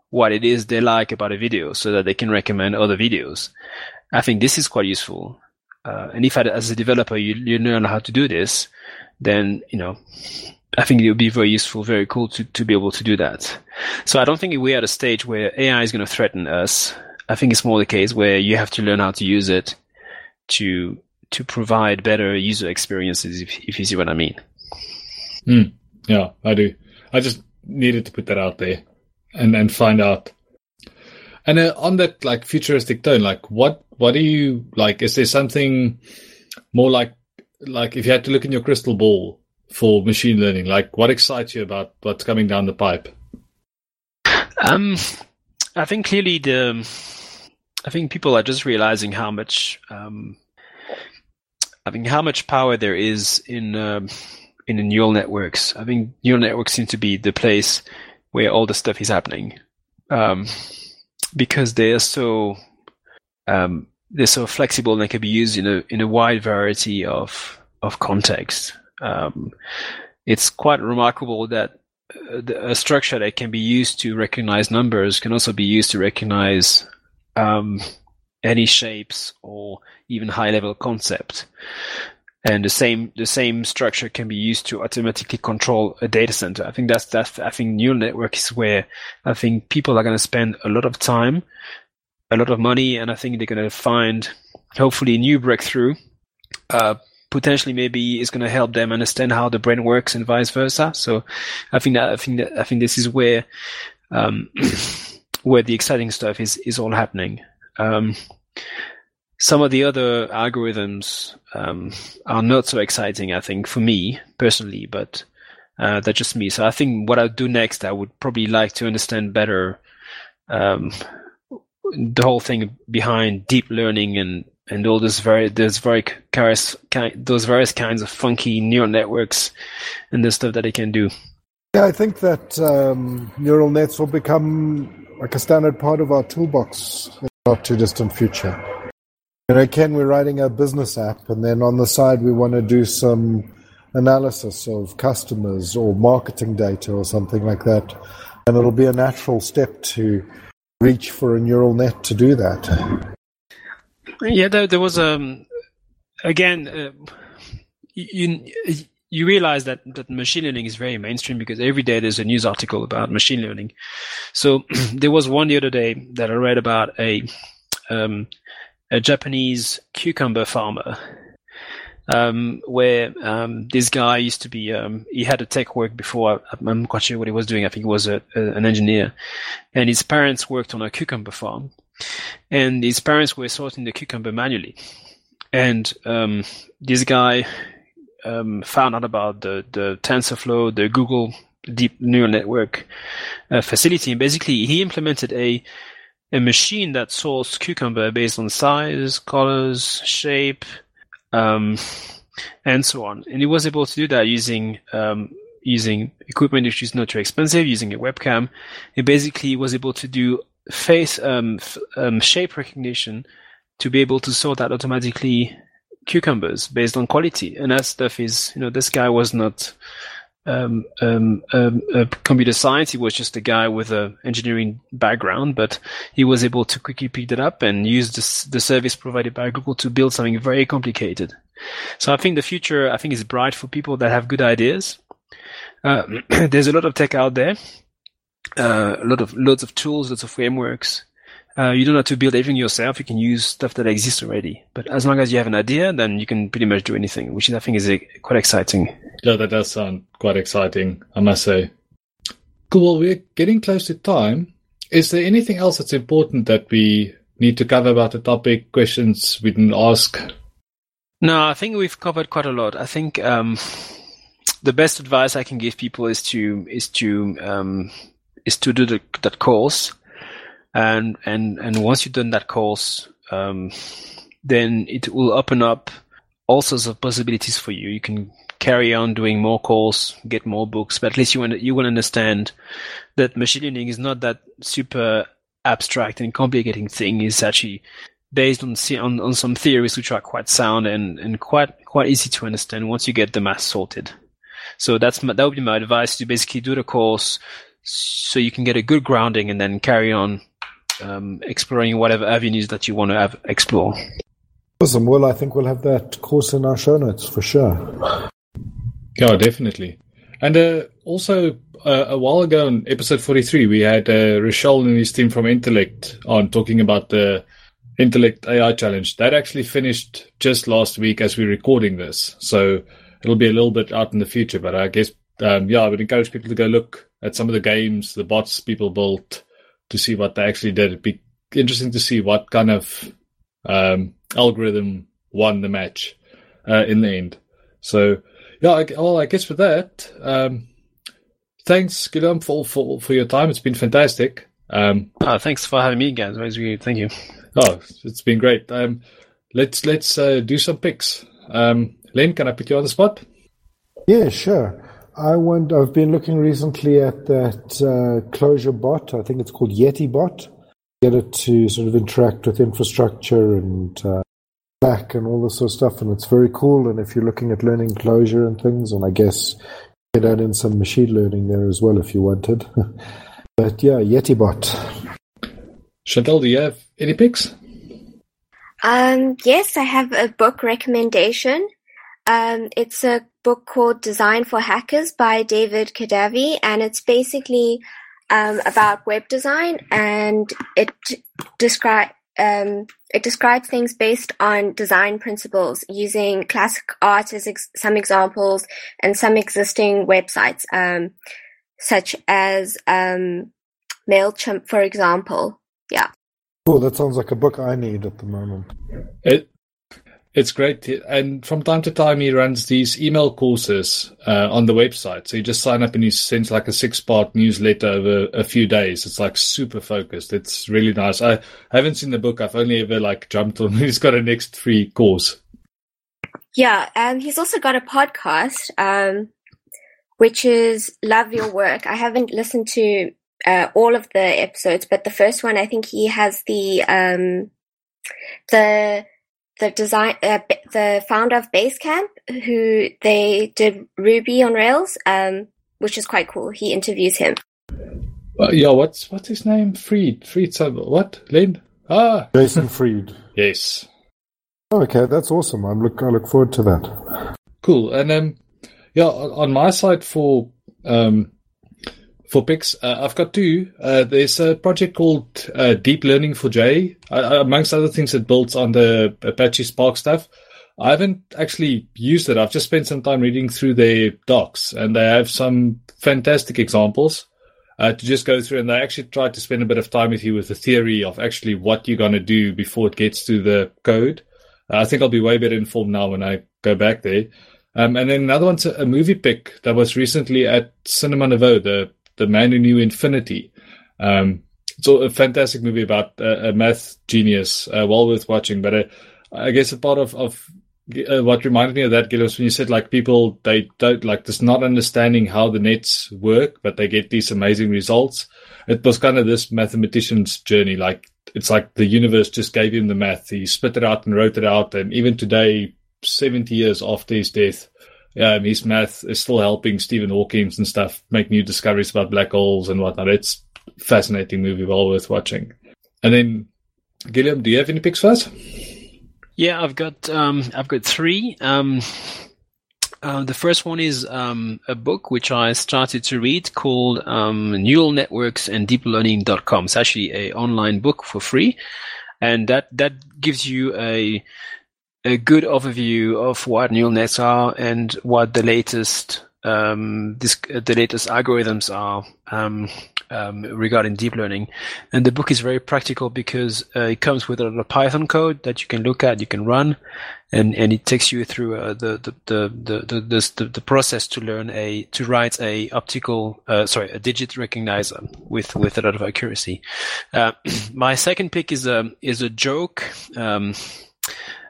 what it is they like about a video so that they can recommend other videos. I think this is quite useful. Uh, and if as a developer you, you learn how to do this, then you know I think it would be very useful, very cool to, to be able to do that. So I don't think we're at a stage where AI is going to threaten us. I think it's more the case where you have to learn how to use it to to provide better user experiences, if, if you see what I mean. Mm, yeah, I do. I just needed to put that out there and and find out. And uh, on that like futuristic tone, like what what do you like? Is there something more like like if you had to look in your crystal ball? for machine learning? Like, what excites you about what's coming down the pipe? Um, I think clearly the, I think people are just realizing how much, um, I think how much power there is in um, in the neural networks. I think neural networks seem to be the place where all the stuff is happening, um, because they are so um, they're so flexible and they can be used in a in a wide variety of of contexts. Um, it's quite remarkable that uh, a structure that can be used to recognize numbers can also be used to recognize um, any shapes or even high level concept. And the same the same structure can be used to automatically control a data center. I think that's that's I think neural network is where I think people are going to spend a lot of time, a lot of money, and I think they're going to find hopefully a new breakthrough. Uh, potentially maybe is going to help them understand how the brain works and vice versa. So I think that I think that I think this is where um, where the exciting stuff is is all happening. Um, some of the other algorithms um, are not so exciting, I think, for me personally, but uh, that's just me. So I think what I'll do next, I would probably like to understand better um, the whole thing behind deep learning and and all those very those very those various kinds of funky neural networks and the stuff that they can do. Yeah, I think that um, neural nets will become like a standard part of our toolbox in the not too distant future. You know, Ken, we're writing a business app, and then on the side we want to do some analysis of customers or marketing data or something like that, and it'll be a natural step to reach for a neural net to do that. Yeah, there, there was um again uh, you you realize that that machine learning is very mainstream because every day there's a news article about machine learning. So there was one the other day that I read about a um, a Japanese cucumber farmer um, where um, this guy used to be um, he had a tech work before I'm not quite sure what he was doing I think he was a, a, an engineer and his parents worked on a cucumber farm and his parents were sorting the cucumber manually. And um, this guy um, found out about the, the TensorFlow, the Google Deep Neural Network uh, facility, and basically he implemented a a machine that sorts cucumber based on size, colors, shape, um, and so on. And he was able to do that using um, using equipment which is not too expensive, using a webcam. He basically was able to do face um, f- um, shape recognition to be able to sort that automatically cucumbers based on quality. And that stuff is, you know, this guy was not um, um, um, a computer science. He was just a guy with an engineering background, but he was able to quickly pick that up and use this, the service provided by Google to build something very complicated. So I think the future, I think, is bright for people that have good ideas. Uh, there's a lot of tech out there, uh, a lot of loads of tools, lots of frameworks. Uh, you don't have to build everything yourself. You can use stuff that exists already. But as long as you have an idea, then you can pretty much do anything, which I think is uh, quite exciting. Yeah, that does sound quite exciting, I must say. Cool. Well, we're getting close to time. Is there anything else that's important that we need to cover about the topic? Questions we didn't ask? No, I think we've covered quite a lot. I think um, the best advice I can give people is to is to um, is to do the, that course, and and and once you've done that course, um, then it will open up all sorts of possibilities for you. You can carry on doing more calls, get more books, but at least you want you will understand that machine learning is not that super abstract and complicating thing. It's actually based on, on on some theories which are quite sound and, and quite quite easy to understand once you get the math sorted. So that's my, that would be my advice to basically do the course so you can get a good grounding and then carry on um, exploring whatever avenues that you want to have, explore. Awesome. Well, I think we'll have that course in our show notes for sure. Yeah, definitely. And uh, also, uh, a while ago in episode 43, we had uh, Rochelle and his team from Entelect on talking about the Entelect AI Challenge. That actually finished just last week as we're recording this. So it'll be a little bit out in the future, but I guess, um, yeah, I would encourage people to go look at some of the games, the bots people built to see what they actually did. It'd be interesting to see what kind of um, algorithm won the match uh, in the end. So, yeah, I, well, I guess for that, um, thanks, Guillaume, for, for, for your time. It's been fantastic. Um, oh, thanks for having me, guys. Thank you. Oh, it's been great. Um, let's let's uh, do some picks. Um, Len, can I put you on the spot? Yeah, sure. I went. I've been looking recently at that uh, Clojure bot. I think it's called Yetibot. Get it to sort of interact with infrastructure and uh, back and all this sort of stuff, and it's very cool. And if you're looking at learning Clojure and things, and I guess you could add in some machine learning there as well if you wanted. but yeah, Yetibot. Chantal, do you have any picks? Um, yes, I have a book recommendation. Um, it's a book called Design for Hackers by David Kadavy, and it's basically um, about web design, and it describe um, it describes things based on design principles using classic art as ex- some examples and some existing websites, um, such as um, Mailchimp, for example. Yeah. Oh, that sounds like a book I need at the moment. It it's great, and from time to time he runs these email courses uh, on the website. So you just sign up and he sends like a six-part newsletter over a few days. It's like super focused. It's really nice. I, I haven't seen the book. I've only ever like jumped on. He's got a next free course. Yeah, and he's also got a podcast, um, which is Love Your Work. I haven't listened to uh, all of the episodes, but the first one, I think he has the um, the the design uh, the founder of Basecamp, who they did Ruby on Rails, um, which is quite cool. He interviews him. Uh, yeah, what's what's his name? Fried, Fried, what? Lynn? Ah, Jason Fried. yes. Oh, okay, that's awesome. I'm look I look forward to that. Cool. And um, yeah, on my side for um for picks, uh, I've got two. Uh, there's a project called uh, Deep Learning for J. Uh, amongst other things, it builds on the Apache Spark stuff. I haven't actually used it. I've just spent some time reading through their docs, and they have some fantastic examples uh, to just go through. And they actually tried to spend a bit of time with you with the theory of actually what you're going to do before it gets to the code. Uh, I think I'll be way better informed now when I go back there. Um, and then another one's a, a, movie pick that was recently at Cinema Nouveau, the the Man Who Knew Infinity. Um, it's a fantastic movie about a, a math genius, uh, well worth watching. But uh, I guess a part of, of uh, what reminded me of that, Gil, was when you said like people they don't like just not understanding how the nets work, but they get these amazing results. It was kind of this mathematician's journey. Like it's like the universe just gave him the math. He spit it out and wrote it out, and even today, seventy years after his death, um, his math is still helping Stephen Hawking and stuff make new discoveries about black holes and whatnot. It's fascinating movie, well worth watching. And then, Guillaume, do you have any picks for us? Yeah, I've got um, I've got three. Um, uh, the first one is um, a book which I started to read called um, Neural Networks and Deep Learning.com. It's actually a online book for free, and that that gives you a a good overview of what neural nets are and what the latest um, this, the latest algorithms are um, um, regarding deep learning. And the book is very practical because uh, it comes with a lot of Python code that you can look at, you can run, and, and it takes you through uh, the, the, the, the, the, the, the, process to learn a to write a optical uh, sorry a digit recognizer with with a lot of accuracy. Uh, my second pick is a is a joke.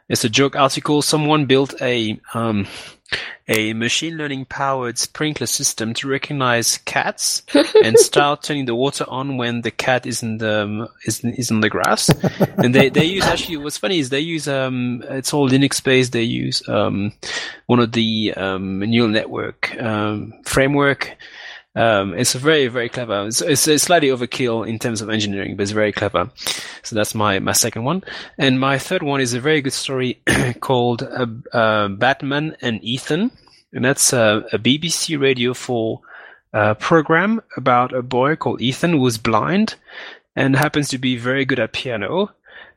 Um, it's a joke article. Someone built a um, a machine learning powered sprinkler system to recognize cats and start turning the water on when the cat is in the is is on the grass. and they they use actually what's funny is they use um it's all Linux based. They use um one of the um neural network um framework um, it's very, very clever. It's, it's, it's, slightly overkill in terms of engineering, but it's very clever. So that's my, my second one. And my third one is a very good story called uh, uh, Batman and Ethan. And that's a BBC Radio 4 uh, program about a boy called Ethan who was blind and happens to be very good at piano.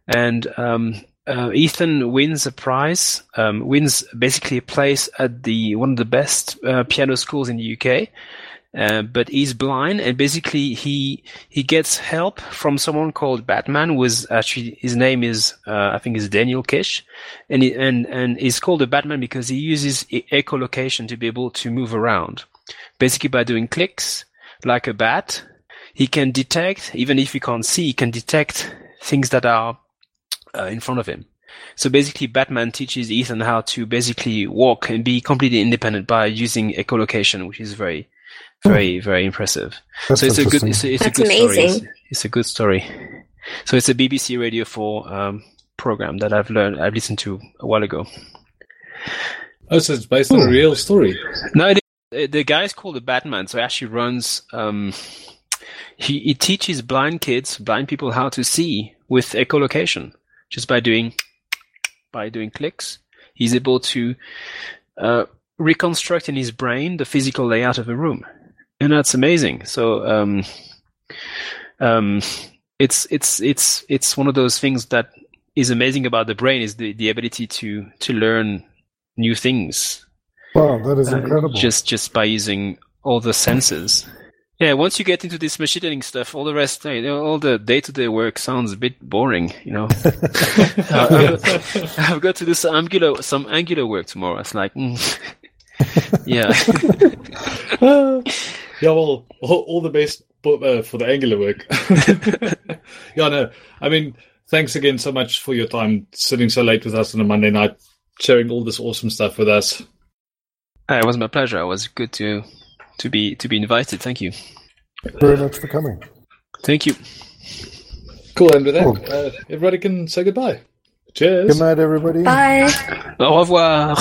And um, uh, Ethan wins a prize, um, wins basically a place at the one of the best uh, piano schools in the UK. Uh, but he's blind and basically he he gets help from someone called Batman was actually his name is uh, I think is Daniel Kish and he, and and he's called a Batman because he uses echolocation to be able to move around. Basically by doing clicks like a bat he can detect even if he can't see he can detect things that are uh, in front of him. So basically, Batman teaches Ethan how to basically walk and be completely independent by using echolocation, which is very, very very impressive. That's so it's a good it's a, it's a good amazing. story. It's, it's, a good story. So it's a BBC Radio 4 um, program that I've learned I've listened to a while ago. Oh, so it's based on a real story. No, it, the guy is called the Batman. So he actually runs. Um, he, he teaches blind kids, blind people, how to see with echolocation, just by doing by doing clicks. He's able to uh, reconstruct in his brain the physical layout of a room and that's amazing. So um, um, it's it's it's it's one of those things that is amazing about the brain is the, the ability to to learn new things. Wow, that is uh, incredible! Just just by using all the senses. Yeah, once you get into this machine learning stuff, all the rest, you know, all the day-to-day work sounds a bit boring. You know, uh, I've got to do some angular some angular work tomorrow. It's like, mm. yeah. Yeah, well, all, all the best uh, for the Angular work. yeah, no, I mean, thanks again so much for your time sitting so late with us on a Monday night, sharing all this awesome stuff with us. it was my pleasure. It was good to to be to be invited. Thank you. Very much for coming. Thank you. Cool. And with that, cool. uh, everybody can say goodbye. Cheers. Good night, everybody. Bye. Au revoir.